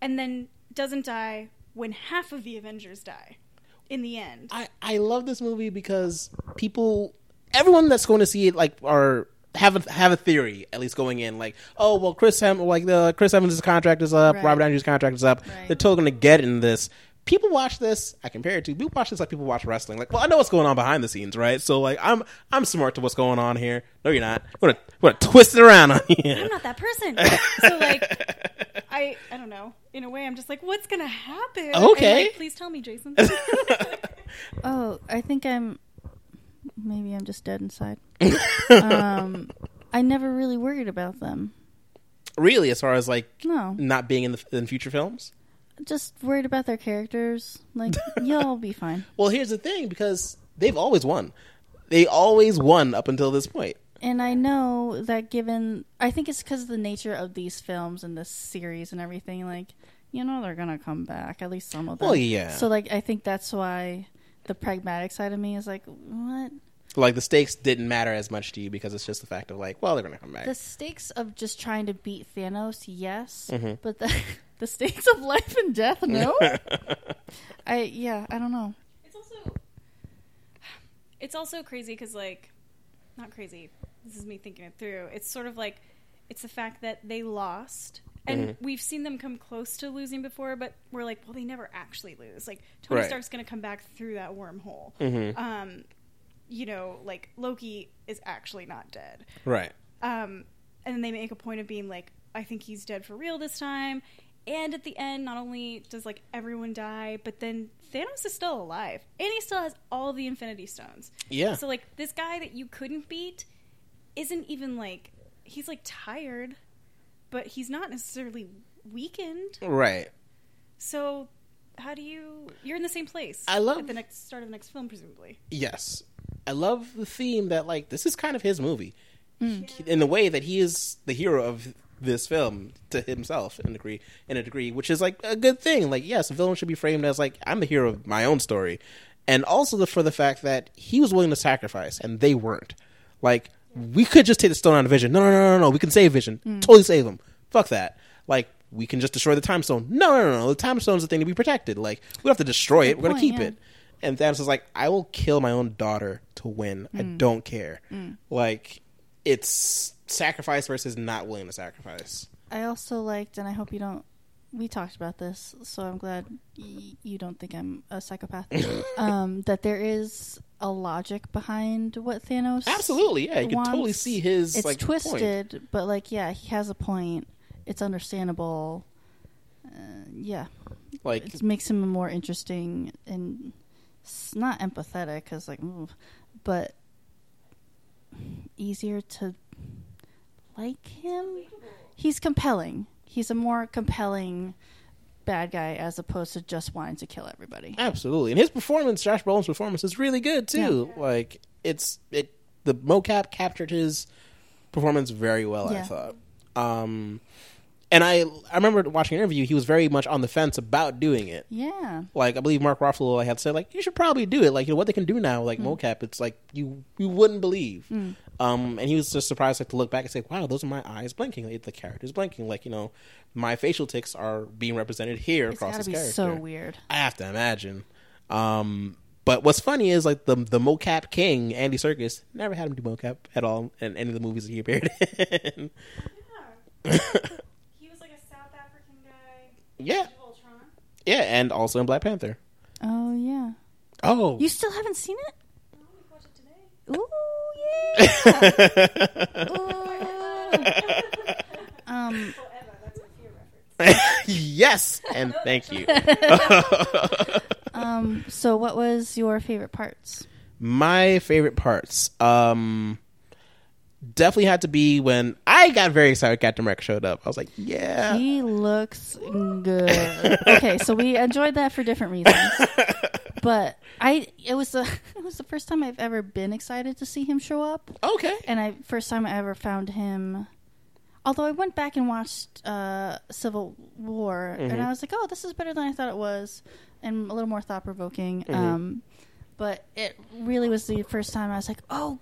and then doesn't die when half of the Avengers die in the end? I, I love this movie because people everyone that's going to see it like are have a have a theory at least going in like oh well Chris Hem like the Chris Evans' contract is up Right. Robert Andrews' contract is up Right. they're totally going to get in this people watch this I compare it to people watch this like people watch wrestling like well I know what's going on behind the scenes right so like I'm I'm smart to what's going on here no you're not we're gonna, we're gonna twist it around on you I'm not that person. [laughs] so like, I I don't know. In a way, I'm just like, what's gonna happen? Okay. like, please tell me, Jason. [laughs] Oh, I think I'm. Maybe I'm just dead inside. [laughs] um, I never really worried about them. really as far as like No, not being in the in future films just worried about their characters. Like, [laughs] you'll be fine. Well, here's the thing because they've always won. They always won up until this point. And I know that given, I think it's because of the nature of these films and this series and everything. Like, you know, they're gonna come back. At least some of them. Well, yeah. So, like, I think that's why the pragmatic side of me is like, what? Like the stakes didn't matter as much to you because it's just the fact of like, well, they're gonna come back. The stakes of just trying to beat Thanos, yes, Mm-hmm. but the [laughs] the stakes of life and death, no. [laughs] I yeah, I don't know. It's also it's also crazy because like not crazy. This is me thinking it through. It's sort of like it's the fact that they lost. And Mm-hmm. we've seen them come close to losing before, but we're like, well, they never actually lose. Like Tony Right. Stark's going to come back through that wormhole. Mhm. Um, you know, like Loki is actually not dead. Right. Um, and then they make a point of being like, I think he's dead for real this time. And at the end, not only does like everyone die, but then Thanos is still alive, and he still has all the Infinity Stones. Yeah. So like this guy that you couldn't beat isn't even like he's like tired, but he's not necessarily weakened. Right. So how do you? You're in the same place. I love- at the next start of the next film, presumably. Yes. I love the theme that like this is kind of his movie. Mm. In the way that he is the hero of this film to himself in a degree in a degree, which is like a good thing. Like, yes, a villain should be framed as like I'm the hero of my own story. And also the, for the fact that he was willing to sacrifice and they weren't. Like, we could just take the stone out of Vision. No, no, no, no, no. We can save Vision. Mm. Totally save him. Fuck that. Like, we can just destroy the time stone. No, no, no, no. The time stone's the thing to be protected. Like, we don't have to destroy it. We're gonna keep yeah. it. And Thanos is like, I will kill my own daughter to win. I don't care. Like, it's sacrifice versus not willing to sacrifice. I also liked, and I hope you don't. We talked about this, so I'm glad y- you don't think I'm a psychopath. [laughs] um, that there is a logic behind what Thanos. Absolutely, yeah. You can totally see his It's like twisted, Point. but like, yeah, he has a point. It's understandable. Uh, yeah, Like, it makes him more interesting and s- not empathetic because like, ooh, but easier to like him. He's compelling. He's a more compelling bad guy as opposed to just wanting to kill everybody. absolutely. And his performance, Josh Brolin's performance, is really good too. Like, it's it. The mocap captured his performance very well. I thought. Um, and I I remember watching an interview. He was very much on the fence about doing it. Yeah. Like I believe Mark Ruffalo I had said like you should probably do it. Like you know what they can do now like mocap. It's like you you wouldn't believe. Um, and he was just surprised like to look back and say, wow, those are my eyes blinking. Like, the character's blinking. Like you know, my facial tics are being represented here It's across this be character. so weird. I have to imagine. Um, but what's funny is like the the mocap king Andy Serkis never had him do mocap at all in any of the movies that he appeared [laughs] in. [laughs] Yeah. he was like a South African guy. Yeah, Age of Ultron. yeah, and also in Black Panther. Oh yeah. Oh, You still haven't seen it? Oh, we watched it today. Ooh [laughs] yeah. Ooh. [laughs] um. Forever. That's a fear reference. [laughs] yes, and thank you. Um. So, what was your favorite parts? My favorite parts, um, definitely had to be when I got very excited. when Captain America showed up. I was like, yeah, He looks good. okay, so we enjoyed that for different reasons. [laughs] But I, it was the [laughs] it was the first time I've ever been excited to see him show up, okay. and I first time I ever found him. Although I went back and watched uh, Civil War, and I was like, "Oh, this is better than I thought it was," and a little more thought provoking. Um, but it really was the first time I was like, "Oh,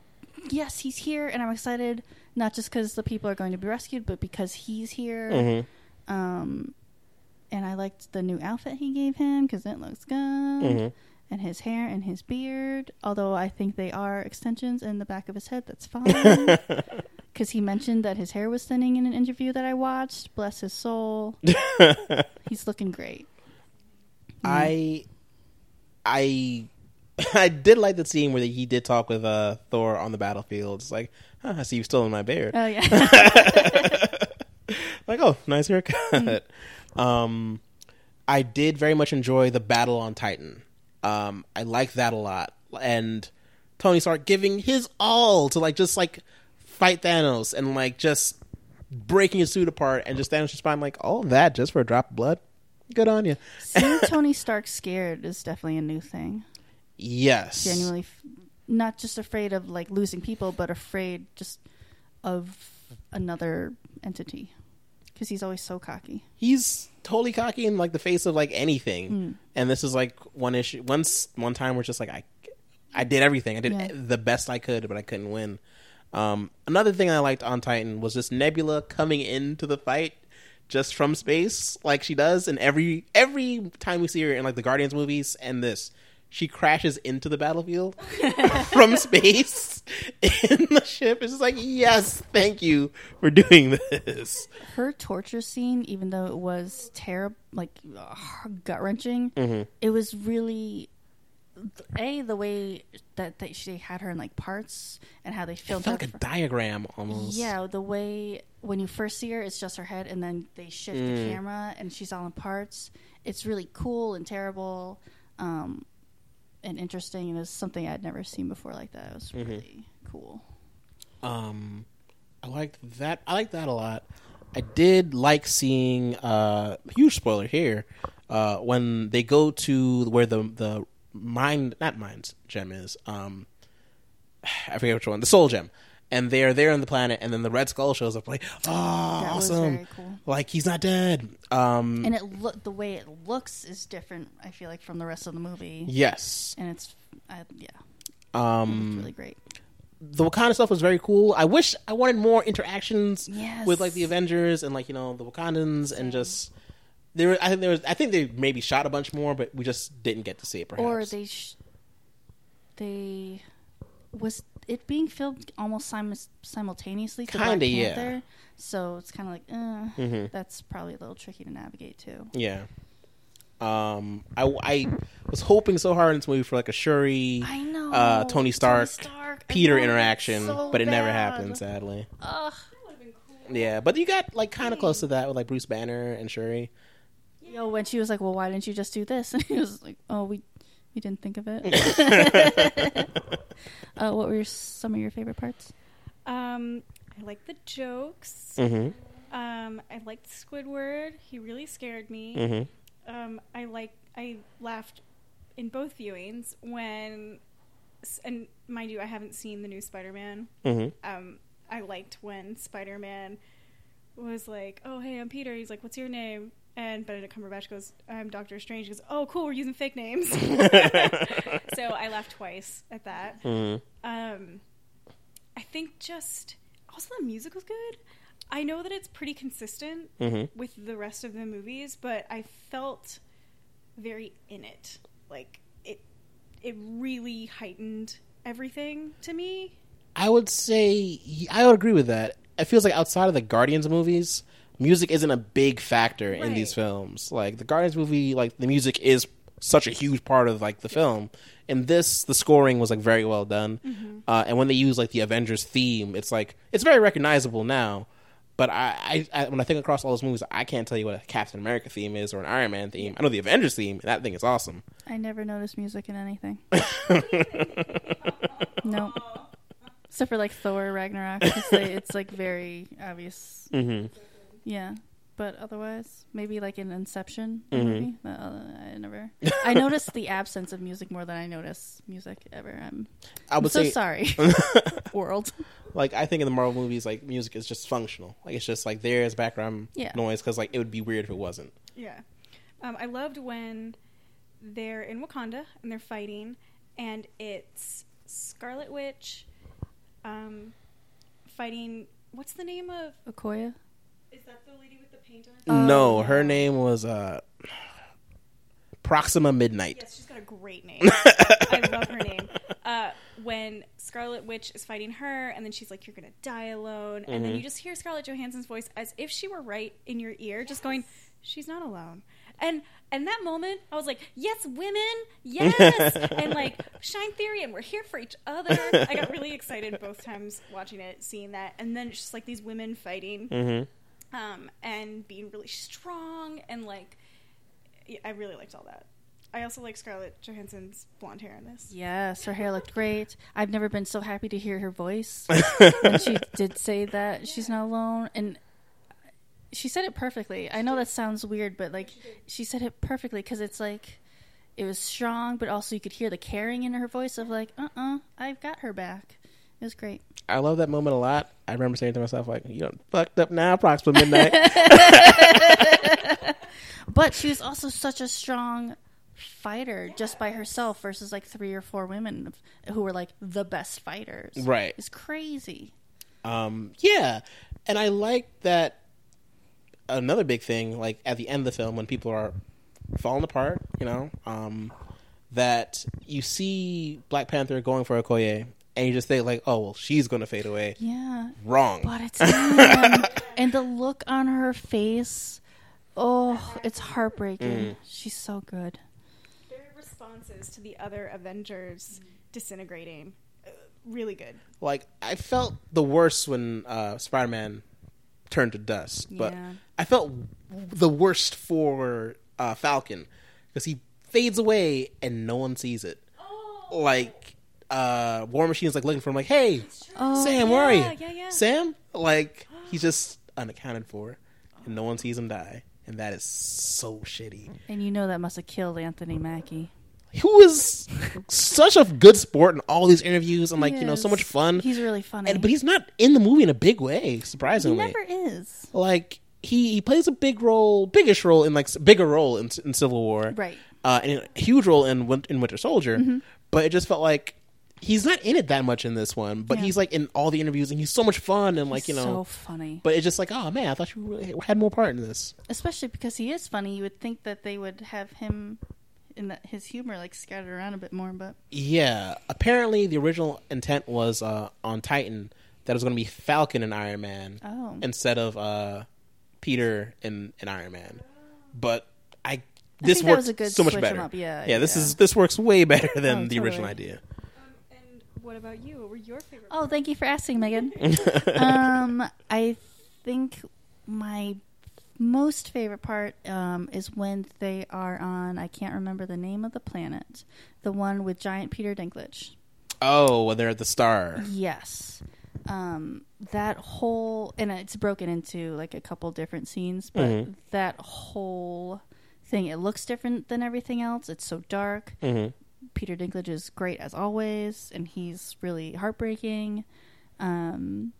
yes, he's here," and I'm excited not just because the people are going to be rescued, but because he's here. Mm-hmm. Um, and I liked the new outfit he gave him because it looks good, Mhm. and his hair and his beard. Although I think they are extensions in the back of his head, that's [laughs] fine. Because he mentioned that his hair was thinning in an interview that I watched. Bless his soul. [laughs] He's looking great. I, I, [laughs] I did like the scene where he did talk with uh, Thor on the battlefield. It's like, huh, I see you still in my beard. Oh yeah, [laughs] like, oh, nice haircut. Um, I did very much enjoy the battle on Titan. Um, I like that a lot, and Tony Stark giving his all to like just like fight Thanos and like just breaking his suit apart, and just Thanos just fine like all that just for a drop of blood. Good on you. seeing [laughs] Tony Stark scared is definitely a new thing. Yes, Genuinely, f- not just afraid of like losing people, but afraid just of another entity. Because he's always so cocky. he's totally cocky in like the face of like anything. And this is like one issue. Once one time, we're just like I, I did everything. I did Yeah. the best I could, but I couldn't win. Um, another thing I liked on Titan was just Nebula coming into the fight just from space, like she does and every every time we see her in like the Guardians movies and this. She crashes into the battlefield [laughs] from space in the ship. It's just like, yes, thank you for doing this. her torture scene, even though it was terrible, like uh, gut wrenching, mm-hmm. it was really a the way that they, she had her in like parts and how they It filmed felt her. like a diagram almost. yeah, the way when you first see her, it's just her head, and then they shift the mm. camera and she's all in parts. It's really cool and terrible, um, and interesting, and it was something I'd never seen before like that. It was really cool. Um, I liked that. I liked that a lot. I did like seeing. Uh, huge spoiler here. Uh, when they go to where the the mind, not mind gem is. Um, [sighs] I forget which one. The soul gem. And they're there on the planet, and then the Red Skull shows up. Like, oh, That was awesome! very cool. Like he's not dead. Um, And it look the way it looks is different. I feel like from the rest of the movie. yes. and it's uh, yeah, Um, it's really great. the Wakanda stuff was very cool. I wish I wanted more interactions Yes. with like the Avengers and like you know the Wakandans and just there. were- I think there was. I think they maybe shot a bunch more, but we just didn't get to see it. Perhaps Or they sh- they was it being filmed almost sim- simultaneously to Kinda, yeah. Panther, so it's kind of like uh, Mhm. that's probably a little tricky to navigate too. yeah. Um, I I was hoping so hard in this movie for like a Shuri, I know uh, Tony Stark, Stark, I Peter interaction, so but it never bad. happened, sadly. Ugh. Yeah, but you got like kind of close to that with like Bruce Banner and Shuri. Yo, when she was like, "Well, why didn't you just do this?" [laughs] and he was like, "Oh, we we didn't think of it." [laughs] [laughs] uh, what were some of your favorite parts? Um, I like the jokes. Mm-hmm. Um, I liked Squidward. He really scared me. Mm-hmm. Um, I like I laughed in both viewings when, and mind you, I haven't seen the new Spider-Man. Mm-hmm. Um, I liked when Spider-Man was like, "Oh, hey, I'm Peter." He's like, "What's your name?" And Benedict Cumberbatch goes, "I'm Doctor Strange." He goes, "Oh, cool, we're using fake names." [laughs] so I laughed twice at that. Mhm. Um, I think just also the music was good. I know that it's pretty consistent Mhm. with the rest of the movies, but I felt very in it. Like it, it really heightened everything to me. I would say I would agree with that. It feels like outside of the Guardians movies, music isn't a big factor in these films. Like the Guardians movie, like the music is such a huge part of like the film. And this, the scoring was like very well done. Uh, and when they use like the Avengers theme, it's like it's very recognizable now. But I, I, I, when I think across all those movies, I can't tell you what a Captain America theme is or an Iron Man theme. I know the Avengers theme, and that thing is awesome. I never noticed music in anything. [laughs] no. Except for like Thor Ragnarok. they- it's like very obvious. hmm Yeah. But otherwise, maybe like in Inception Mhm. movie. Uh, I never. I noticed the absence of music more than I notice music ever. I'm, I I'm would so say sorry, [laughs] [laughs] world. like I think in the Marvel movies, like music is just functional. Like it's just like there as background Yeah. noise because like it would be weird if it wasn't. Yeah. Um, I loved when they're in Wakanda and they're fighting, and it's Scarlet Witch um, fighting. What's the name of? Okoye. Is that the lady with the paint on? her? no, Oh, her name was uh Proxima Midnight. Yes, she's got a great name. [laughs] I love her name. Uh, when Scarlet Witch is fighting her, and then she's like, "You're gonna die alone," and then Mhm. you just hear Scarlett Johansson's voice as if she were right in your ear, just going, "She's not alone." And and that moment, I was like, "Yes, women, yes!" [laughs] and like Shine Theory, and we're here for each other. I got really excited both times watching it, seeing that, and then it's just like these women fighting hmm um, and being really strong and like I really liked all that. I also like Scarlett Johansson's blonde hair in this. Yes, her hair looked great. I've never been so happy to hear her voice [laughs] when she did say that she's not alone, and she said it perfectly. I know that sounds weird, but like she said it perfectly because it's like it was strong, but also you could hear the caring in her voice of like, uh, uh-uh, uh, i have got her back. It was great. I love that moment a lot. I remember saying to myself like, "You done fucked up now, Proxima Midnight." [laughs] [laughs] But she was also such a strong fighter just by herself versus like three or four women who were like the best fighters. right. It's crazy. Um, yeah, and I like that. Another big thing, like at the end of the film, when people are falling apart, you know, um, that you see Black Panther going for Okoye, and you just think like, "Oh, well, she's going to fade away." Yeah. Wrong. But it's him. [laughs] and the look on her face, oh, it's heartbreaking. Mm. She's so good. Their responses to the other Avengers disintegrating, uh, really good. like I felt the worst when uh, Spider Man turned to dust, but Yeah. I felt the worst for uh, Falcon because he fades away and no one sees it. Like uh, War Machine's like looking for him, like, "Hey, Oh, Sam, where are you? yeah, yeah, yeah. Sam?" Like he's just unaccounted for, and no one sees him die, and that is so shitty. And you know that must have killed Anthony Mackie. Who is such a good sport in all these interviews and like you know so much fun. He's really funny. and, but he's not in the movie in a big way, he surprisingly. never is. like he, he plays a big role, biggest role in like bigger role in, in Civil War, Right. Uh, and a huge role in in Winter Soldier. Mm-hmm. But it just felt like he's not in it that much in this one, but Yeah. he's like in all the interviews and he's so much fun and like you know. so funny. but it's just like, oh man, I thought you really had more part in this. Especially because he is funny. You would think that they would have him in that his humor like scattered around a bit more, but Yeah, apparently the original intent was uh, on Titan that it was going to be Falcon and Iron Man oh. instead of uh, Peter and, and Iron Man. But I I this works was a good so much better. up, yeah, yeah, this yeah. is this works way better than Oh, the original idea. And what about you? What were your favorite? Oh, thank you for asking, Megan. [laughs] um, I think my most favorite part um, is when they are on. I can't remember the name of the planet, the one with giant Peter Dinklage. Oh, well, they're at the star. Yes, um, that whole and it's broken into like a couple different scenes, but Mhm. that whole thing it looks different than everything else. It's so dark. hmm Peter Dinklage is great as always, and he's really heartbreaking. Um,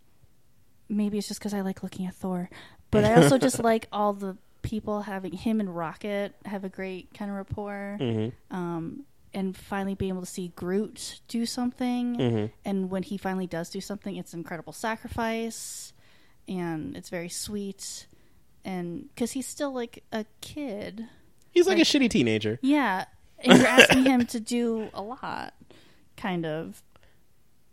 maybe it's just because I like looking at Thor, but I also just [laughs] like all the people having him and Rocket have a great kind of rapport. Mm-hmm. Um, and finally being able to see Groot do something, Mm-hmm. and when he finally does do something, it's incredible sacrifice, and it's very sweet, and because he's still like a kid, He's like, Like- a shitty teenager. yeah, and you're [laughs] asking him to do a lot, kind of,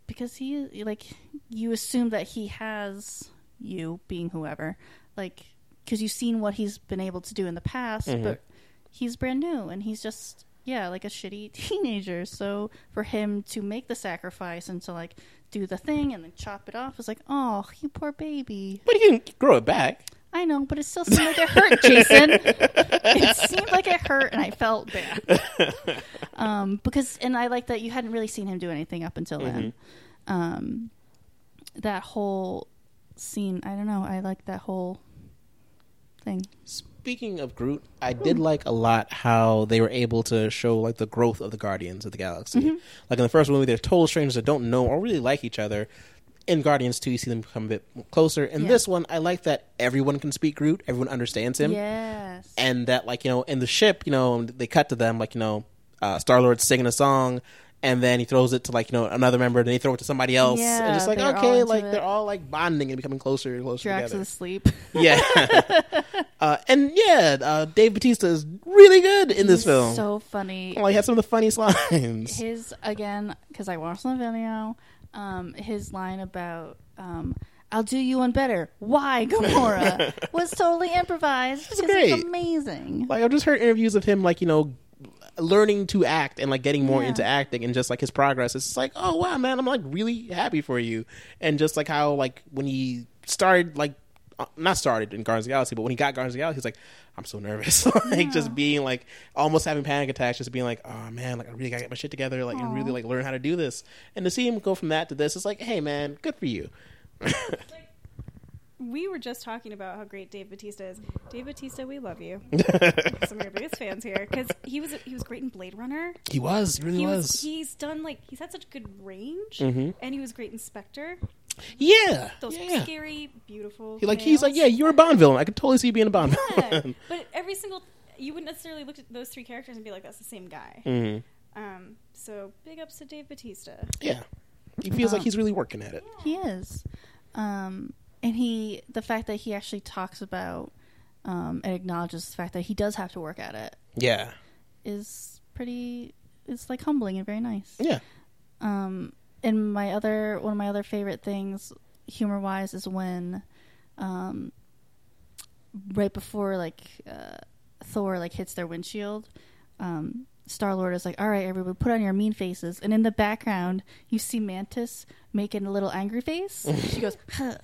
because he like you assume that he has you being whoever, like because you've seen what he's been able to do in the past, Mhm. but he's brand new and he's just yeah like a shitty [laughs] teenager. So for him to make the sacrifice and to like do the thing and then chop it off is like oh you poor baby. But he can grow it back. I know, but it still seemed like it hurt, Jason. [laughs] it seemed like it hurt, and I felt bad. Um, because, and I like that you hadn't really seen him do anything up until then. Um, that whole scene, I don't know. I like that whole thing. Speaking of Groot, I did like a lot how they were able to show like the growth of the Guardians of the Galaxy. Like in the first movie, they're total strangers that don't know or really like each other. In Guardians 2, you see them become a bit closer. In Yeah. this one, I like that everyone can speak Groot, everyone understands him. Yes. and that like you know in the ship you know they cut to them like you know uh, Star Lord singing a song, and then he throws it to like you know another member, then he throw it to somebody else, and Yeah, just like okay, like it. they're all like bonding and becoming closer and closer Drax together. is asleep. [laughs] Yeah, [laughs] uh, and yeah, uh, Dave Batista is really good in this film. So funny. like, he has some of the funniest [laughs] lines. his again because I watched the video. Um, his line about um, "I'll do you one better." Why Gamora [laughs] was totally improvised. It's great. amazing. like I've just heard interviews of him, like you know, learning to act and like getting more Yeah. into acting and just like his progress. It's like, oh wow, man, I'm like really happy for you. And just like how like when he started, like not started in Guardians of Galaxy, but when he got Guardians of Galaxy, he's like, I'm so nervous, [laughs] like just being like almost having panic attacks, just being like, oh man, like I really gotta get my shit together, like and really like learn how to do this. And to see him go from that to this, it's like, hey man, good for you. We were just talking about how great Dave Batista is. Dave Batista, we love you. [laughs] Some of your biggest fans here because he was he was great in Blade Runner. he was, he really He was. was he's done like he's had such good range, Mhm. and he was great in Spectre. Yeah, Those yeah. scary, beautiful. He, like he's like, yeah, you're a Bond villain. I could totally see you being a Bond Yeah. villain. but every single you wouldn't necessarily look at those three characters and be like, that's the same guy. hmm Um, so big ups to Dave Batista. Yeah, he feels like Um, he's really working at it. He is, um, and he the fact that he actually talks about um, and acknowledges the fact that he does have to work at it Yeah, is pretty. It's like humbling and very nice. yeah. Um, and my other one of my other favorite things, humor wise, is when, um, right before like uh, Thor like hits their windshield, um, Star Lord is like, "All right, everybody, put on your mean faces," and in the background you see Mantis making a little angry face. [laughs] she goes, huh.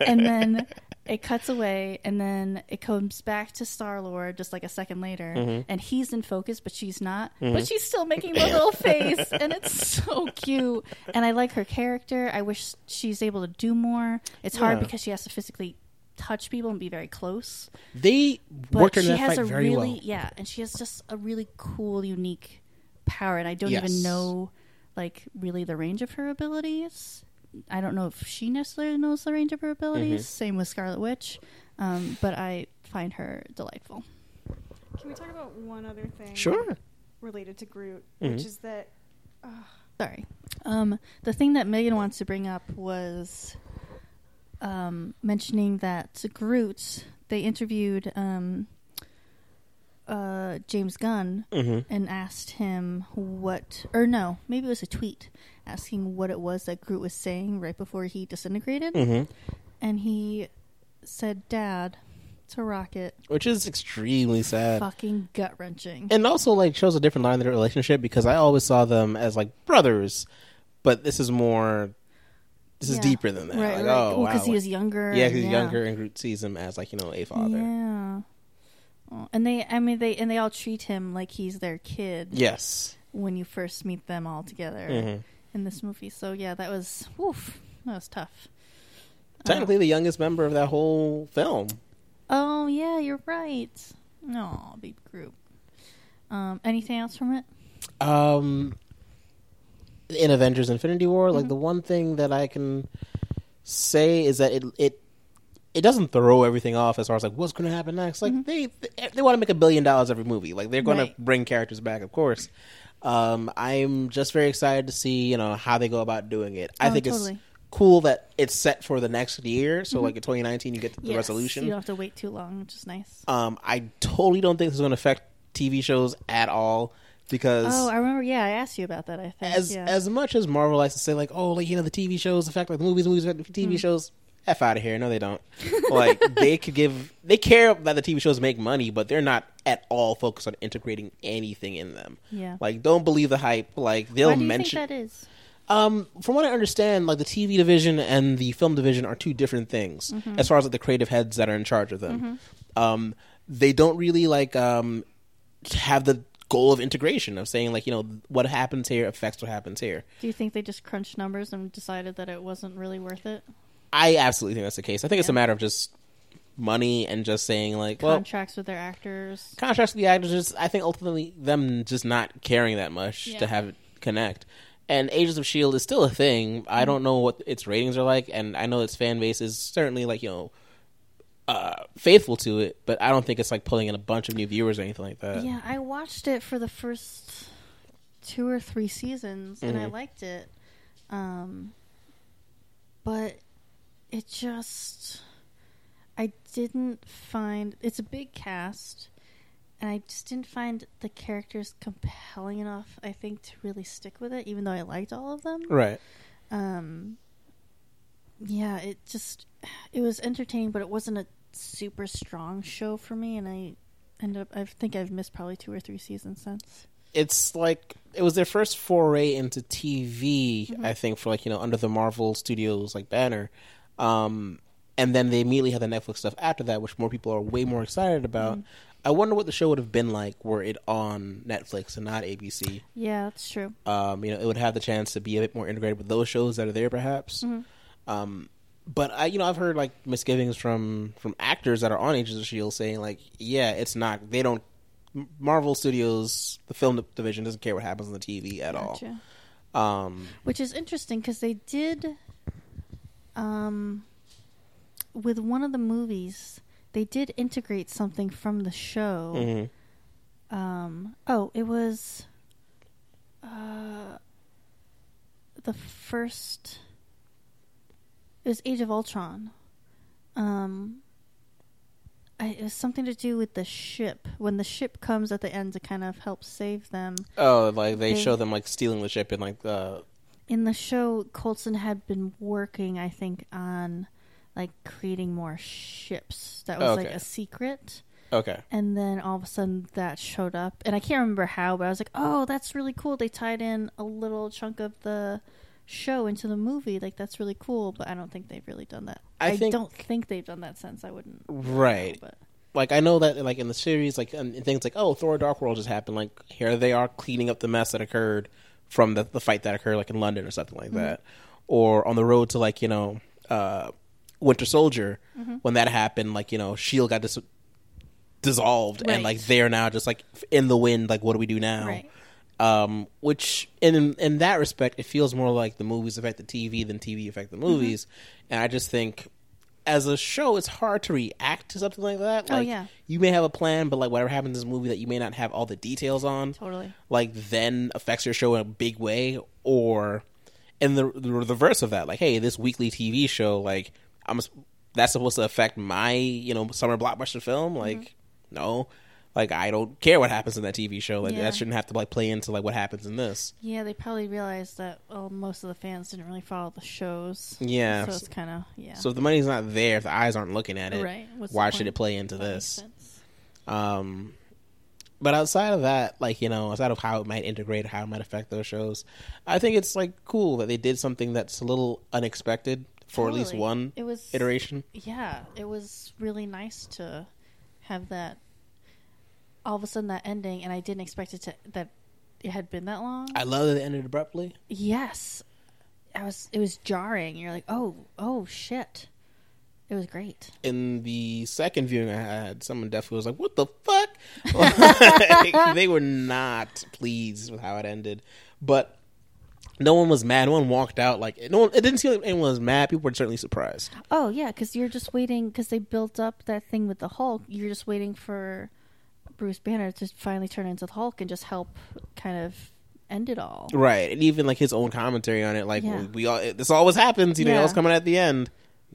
and then it cuts away, and then it comes back to Star Lord just like a second later, Mm-hmm. and he's in focus, but she's not. But she's still making the little face, and it's so cute. And I like her character. I wish she's able to do more. It's hard Yeah. because she has to physically touch people and be very close. They worked in she that has fight a very really well. yeah, and she has just a really cool, unique power, and I don't Yes. even know like really the range of her abilities. I don't know if she necessarily knows the range of her abilities. Mm-hmm. Same with Scarlet Witch, um, but I find her delightful. Can we talk about one other thing? Sure. Related to Groot, Mhm. which is that Sorry. Um, the thing that Megan wants to bring up was um, mentioning that Groot. They interviewed um, uh, James Gunn Mm-hmm. and asked him what, or no, maybe it was a tweet asking what it was that Groot was saying right before he disintegrated, Mm-hmm. and he said, "Dad," to Rocket. Which is extremely sad. Fucking gut wrenching. And also like shows a different line in their relationship because I always saw them as like brothers, but this is more this is deeper than that. Right, like, right. oh, because wow. he was younger. yeah, he's younger and Groot sees him as like, you know, a father. Yeah. Oh, and they, I mean, they and they all treat him like he's their kid Yes. when you first meet them all together Mhm. In this movie. So yeah, that was, woof, that was tough. Technically the youngest member of that whole film. Oh yeah, you're right. No, big group. Um, anything else from it? Um in Avengers Infinity War, Mm-hmm. like the one thing that I can say is that it it it doesn't throw everything off as far as like what's going to happen next. Like they they, they want to make a billion dollars every movie. Like they're going Right. to bring characters back, of course. Um, I'm just very excited to see you know how they go about doing it. I Oh, think totally. it's cool that it's set for the next year. So like in 2019, you get the Yes, resolution. You don't have to wait too long, which is nice. Um, I totally don't think this is going to affect TV shows at all because Oh, I remember. Yeah, I asked you about that. I think. as yeah. as much as Marvel likes to say like, oh, like you know the TV shows affect like the movies, movies affect the. TV shows. F out of here! No, they don't. like they could give, they care that the TV shows make money, but they're not at all focused on integrating anything in them. Yeah. Like, don't believe the hype. Like they'll Why do you mention. think that is? Um, from what I understand, like the TV division and the film division are two different things Mm-hmm. as far as like the creative heads that are in charge of them. Um, they don't really like um have the goal of integration of saying like you know what happens here affects what happens here. Do you think they just crunched numbers and decided that it wasn't really worth it? I absolutely think that's the case. I think it's a matter of just money and just saying like, well, Contracts with their actors. contracts with the actors. Just, I think ultimately them just not caring that much Yeah. to have it connect. And Agents of Shield is still a thing. I don't know what its ratings are like, and I know its fan base is certainly like you know uh, faithful to it, but I don't think it's like pulling in a bunch of new viewers or anything like that. Yeah, I watched it for the first two or three seasons, and I Mhm. liked it. Um, but it just, I didn't find it's a big cast, and I just didn't find the characters compelling enough. I think to really stick with it, even though I liked all of them. Right. Um, yeah, it just it was entertaining, but it wasn't a super strong show for me, and I end up I think I've missed probably two or three seasons since. It's like it was their first foray into TV, Mm-hmm. I think, for like you know under the Marvel Studios like banner. Um, and then they immediately had the Netflix stuff after that, which more people are way more excited about. Mm-hmm. I wonder what the show would have been like were it on Netflix and not ABC. Yeah, that's true. Um, you know, it would have the chance to be a bit more integrated with those shows that are there, perhaps. Mm-hmm. Um, but I, you know, I've heard like misgivings from from actors that are on Agents of Shield saying like, yeah, it's not. They don't. Marvel Studios, the film division, doesn't care what happens on the TV at Gotcha. all. Um, Which is interesting because they did, um, with one of the movies, they did integrate something from the show. mhm. um oh it was uh the first it was age of ultron um I, it was something to do with the ship when the ship comes at the end to kind of help save them Oh, like they They- show them like stealing the ship and like uh in the show Coulson had been working i think on like creating more ships that was like a secret okay. And then all of a sudden that showed up. And I can't remember how, but I was like, oh, that's really cool. They tied in a little chunk of the show into the movie. Like, that's really cool. But I don't think they've really done that. I I, think- don't think they've done that since. I wouldn't. Right. But Like I know that like in the series, like and things like oh Thor: Dark World just happened. Like here they are cleaning up the mess that occurred from the the fight that occurred like in London or something like that, or on the road to like you know uh, Winter Soldier when that happened. Like you know Shield got dis- dissolved and Right. like they are now just like in the wind. Like what do we do now? Right. Um, which in in that respect, it feels more like the movies affect the TV than TV affect the movies, and I just think. As a show, it's hard to react to something like that. Oh, Like, yeah. you may have a plan, but like whatever happens in this movie that you may not have all the details on, totally. like then affects your show in a big way, or in the the reverse of that, like hey, this weekly TV show, like I'm that's supposed to affect my you know summer blockbuster film, like Mm-hmm. no, like I don't care what happens in that TV show, like Yeah. that shouldn't have to like play into like what happens in this. Yeah, they probably realized that well, most of the fans didn't really follow the shows. Yeah. So it's kind of, yeah. So if the money's not there, if the eyes aren't looking at it, Right. What's why should it play into That this? Um, but outside of that, like you know, outside of how it might integrate, how it might affect those shows, I think it's like cool that they did something that's a little unexpected for at least one It was iteration. yeah, it was really nice to have that. All of a sudden, that ending, and I didn't expect it to that it had been that long. I love that it ended abruptly. yes, I was. It was jarring. You're like, oh, oh shit. It was great. In the second viewing I had, someone definitely was like, "What the fuck?" Like, [laughs] they were not pleased with how it ended. But no one was mad. No one walked out like no one. It didn't seem like anyone was mad. People were certainly surprised. Oh yeah, because you're just waiting because they built up that thing with the Hulk. You're just waiting for Bruce Banner to finally turn into the Hulk and just help kind of end it all. Right, and even like his own commentary on it, like Yeah. we, all this always happens. You know, Yeah. it's coming at the end.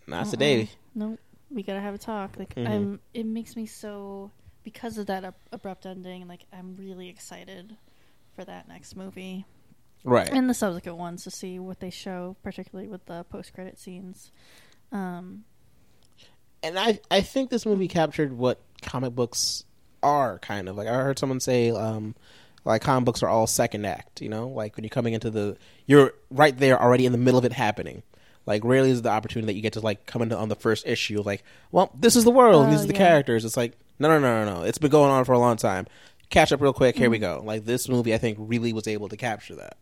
Not today. No, we gotta have a talk. Like Mhm. I'm. It makes me so because of that ab- abrupt ending. Like I'm really excited for that next movie Right. and the subsequent ones to see what they show, particularly with the post credit scenes. Um, and I I think this movie captured what comic books are kind of like. I heard someone say, um, like comic books are all second act. You know, like when you're coming into the, you're right there already in the middle of it happening. Like rarely is the opportunity that you get to like come into on the first issue. Like, well, this is the world. Oh, these are the yeah. characters. It's like no, no, no, no, no. It's been going on for a long time. Catch up real quick. Here Mm-hmm. we go. Like this movie, I think really was able to capture that.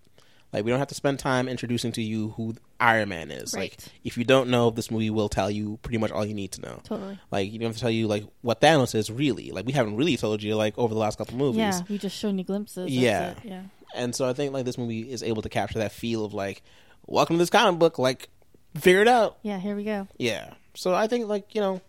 Like we don't have to spend time introducing to you who Iron Man is. Like if you don't know, this movie will tell you pretty much all you need to know. totally. Like you don't have to tell you like what Thanos is really. Like we haven't really told you like over the last couple movies. Yeah, we just shown you glimpses. Yeah. yeah. And so I think like this movie is able to capture that feel of like, welcome to this comic book. Like, figure it out. Yeah, here we go. Yeah. So I think like you know,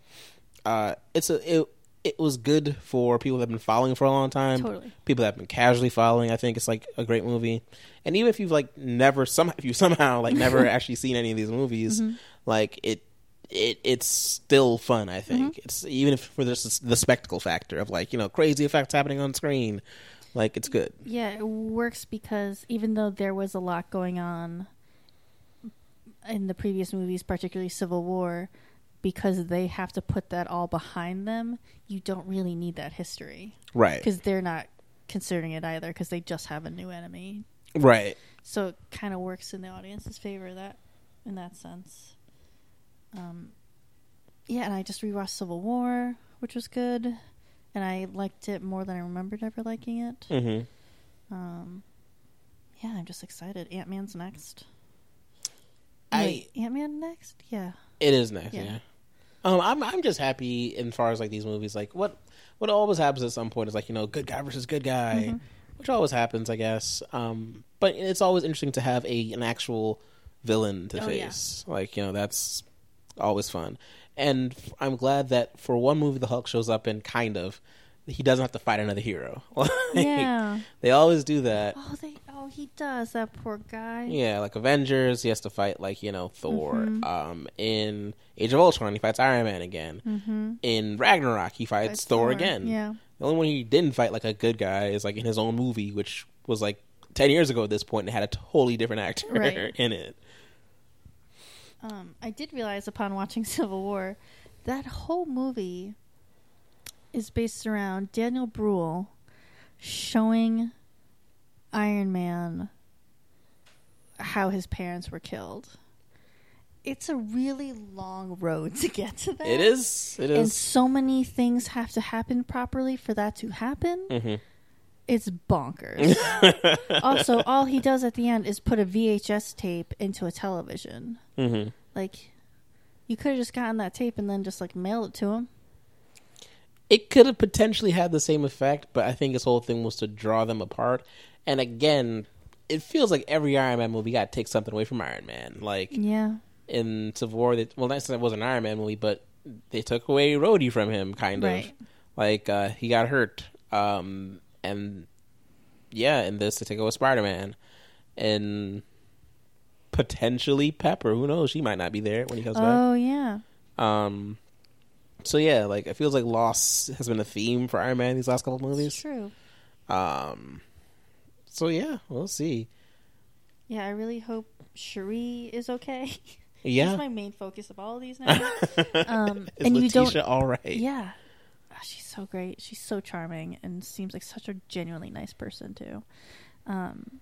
uh, it's a it it was good for people that have been following for a long time. Totally. People that have been casually following. I think it's like a great movie. And even if you've like never some if you somehow like [laughs] never actually seen any of these movies, Mm-hmm. like it. It it's still fun. I think Mm-hmm. it's even if for this the spectacle factor of like you know crazy effects happening on screen, like it's good. Yeah, it works because even though there was a lot going on in the previous movies, particularly Civil War, because they have to put that all behind them, you don't really need that history Right, because they're not considering it either because they just have a new enemy. right. So it kind of works in the audience's favor that in that sense. Um, yeah, and I just rewatched Civil War, which was good, and I liked it more than I remembered ever liking it. hmm Um, yeah, I'm just excited. Ant Man's next. I Ant Man next? Yeah. It is next, Yeah. yeah. Um, I'm I'm just happy in far as like these movies. Like what what always happens at some point is like you know good guy versus good guy, Mm-hmm. which always happens, I guess. Um, but it's always interesting to have a an actual villain to Oh, yeah. face. Like you know that's always fun, and I'm glad that for one movie the Hulk shows up in kind of he doesn't have to fight another hero. [laughs] Like, Yeah. they always do that. Oh, they. Oh, he does. That poor guy. Yeah, like Avengers, he has to fight like you know Thor. Mm-hmm. Um, in Age of Ultron, he fights Iron Man again. Mm-hmm. In Ragnarok, he fights Fights Thor, Thor, again. yeah. the only one he didn't fight like a good guy is like in his own movie, which was like ten years ago at this point, and had a totally different actor Right. [laughs] in it. Um, I did realize upon watching [laughs] Civil War that whole movie is based around Daniel Bruhl showing Iron Man how his parents were killed. It's a really long road to get to that. It is. It And so many things have to happen properly for that to happen. Mhm. It's bonkers. [laughs] also, all he does at the end is put a VHS tape into a television. Mhm. Like, you could have just gotten that tape and then just like mailed it to him. It could have potentially had the same effect, but I think his whole thing was to draw them apart. And again, it feels like every Iron Man movie got to take something away from Iron Man. Like Yeah. in Civil War, they, well, that's it was an Iron Man movie, but they took away Rhodey from him, kind of. Right. Like uh, he got hurt, um, and yeah, in this they take away Spider Man, and potentially Pepper. Who knows? She might not be there when he comes back. Oh yeah. Um, so yeah, like it feels like loss has been a theme for Iron Man these last couple of It's movies. true. Um, so yeah, we'll see. Yeah, I really hope Shuri is okay. [laughs] Yeah, That's my main focus of all of these now. [laughs] um, is and you don't. all right? Yeah. Ah, she's so great. She's so charming and seems like such a genuinely nice person too. Um,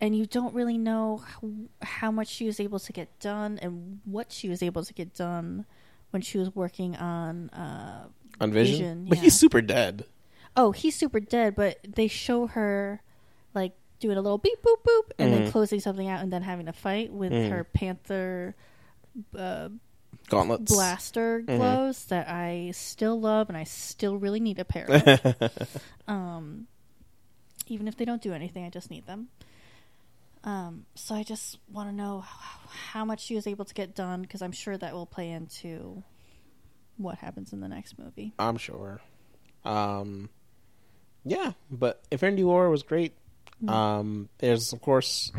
and you don't really know how, how much she was able to get done and what she was able to get done when she was working on. Uh, on Vision, Vision, but yeah. he's super dead. oh, he's super dead, but they show her like doing a little beep boop boop and then Mhm. closing something out and then having a fight with Mhm. her panther uh, Gauntlets. blaster Mhm. gloves that I still love and I still really need a pair of. [laughs] um, even if they don't do anything, I just need them. Um, so I just want to know how, much she was able to get done because I'm sure that will play into what happens in the next movie. I'm sure. Um, yeah, but Infinity War was great. Mm. Um, there's of course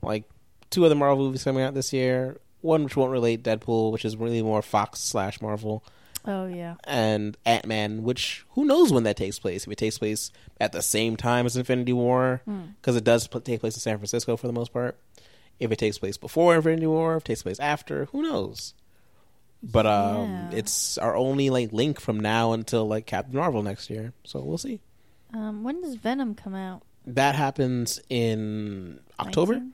like two other Marvel movies coming out this year. One which won't relate Deadpool, which is really more Fox slash Marvel, Oh yeah. and Ant Man, which who knows when that takes place? If it takes place at the same time as Infinity War, because it does pl- take place in San Francisco for the most part. If it takes place before Infinity War, if it takes place after, who knows? But um, Yeah. it's our only like link from now until like Captain Marvel next year, so we'll see. Um, when does Venom come out? That happens in October. 19?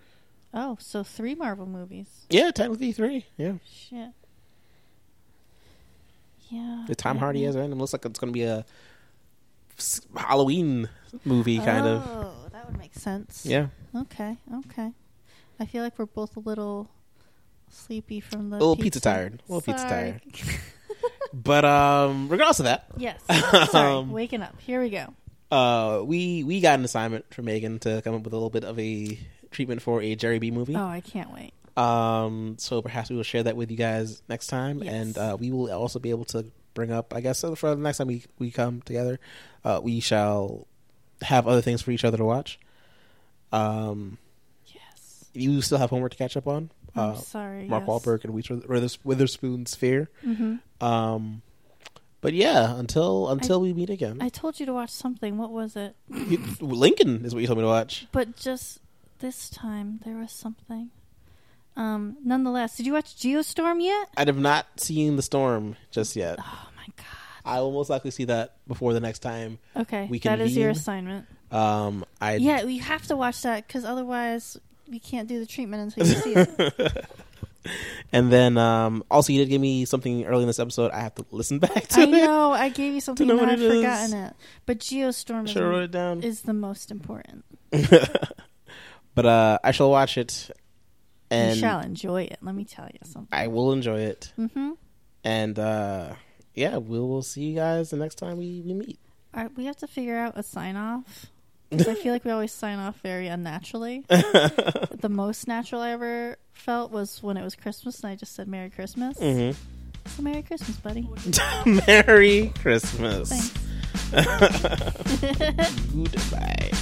Oh, so three Marvel movies. Yeah, technically three. Yeah, Shit. Yeah. the Tom Hardy as Venom looks like it's going to be a Halloween movie kind of. Oh, that would make sense. Yeah, Okay. Okay. I feel like we're both a little sleepy from the A little pizza tired. A little pizza tired. but um, regardless of that, yes. [laughs] Sorry. Um, Waking up. Here we go. uh, we we got an assignment from Megan to come up with a little bit of a treatment for a Jerry B movie. Oh, I can't wait. Um, so perhaps we will share that with you guys next time, Yes. and uh, we will also be able to bring up, I guess, for the next time we we come together, uh, we shall have other things for each other to watch. Um, Yes. you still have homework to catch up on. I'm Uh, sorry. Mark yes. Wahlberg and Wither- Withers- Witherspoon's Fear. hmm Um, but yeah, until until we meet again, I told you to watch something. What was it? You- Lincoln is what you told me to watch. But just this time, there was something. Um, nonetheless, did you watch Geostorm yet? I have not seen the storm just yet. Oh my god. I will most likely see that before the next time. Okay, We that is your assignment. Um, I Yeah, you have to watch that because otherwise we can't do the treatment until you see it. [laughs] And then um, also you did give me something early in this episode. I have to listen [laughs] back to I it. know I gave you something and I've it is. forgotten it. But Geostorm Should have wrote it down. is the most important. [laughs] but uh, I shall watch it, and you shall enjoy it. Let me tell you something. I will enjoy it. Mm-hmm. And uh, yeah, we will see you guys the next time we, we meet. All right, we have to figure out a sign off. [laughs] I feel like we always sign off very unnaturally. [laughs] the most natural I ever felt was when it was Christmas and I just said Merry Christmas. hmm So Merry Christmas, buddy. [laughs] Merry Christmas. Goodbye.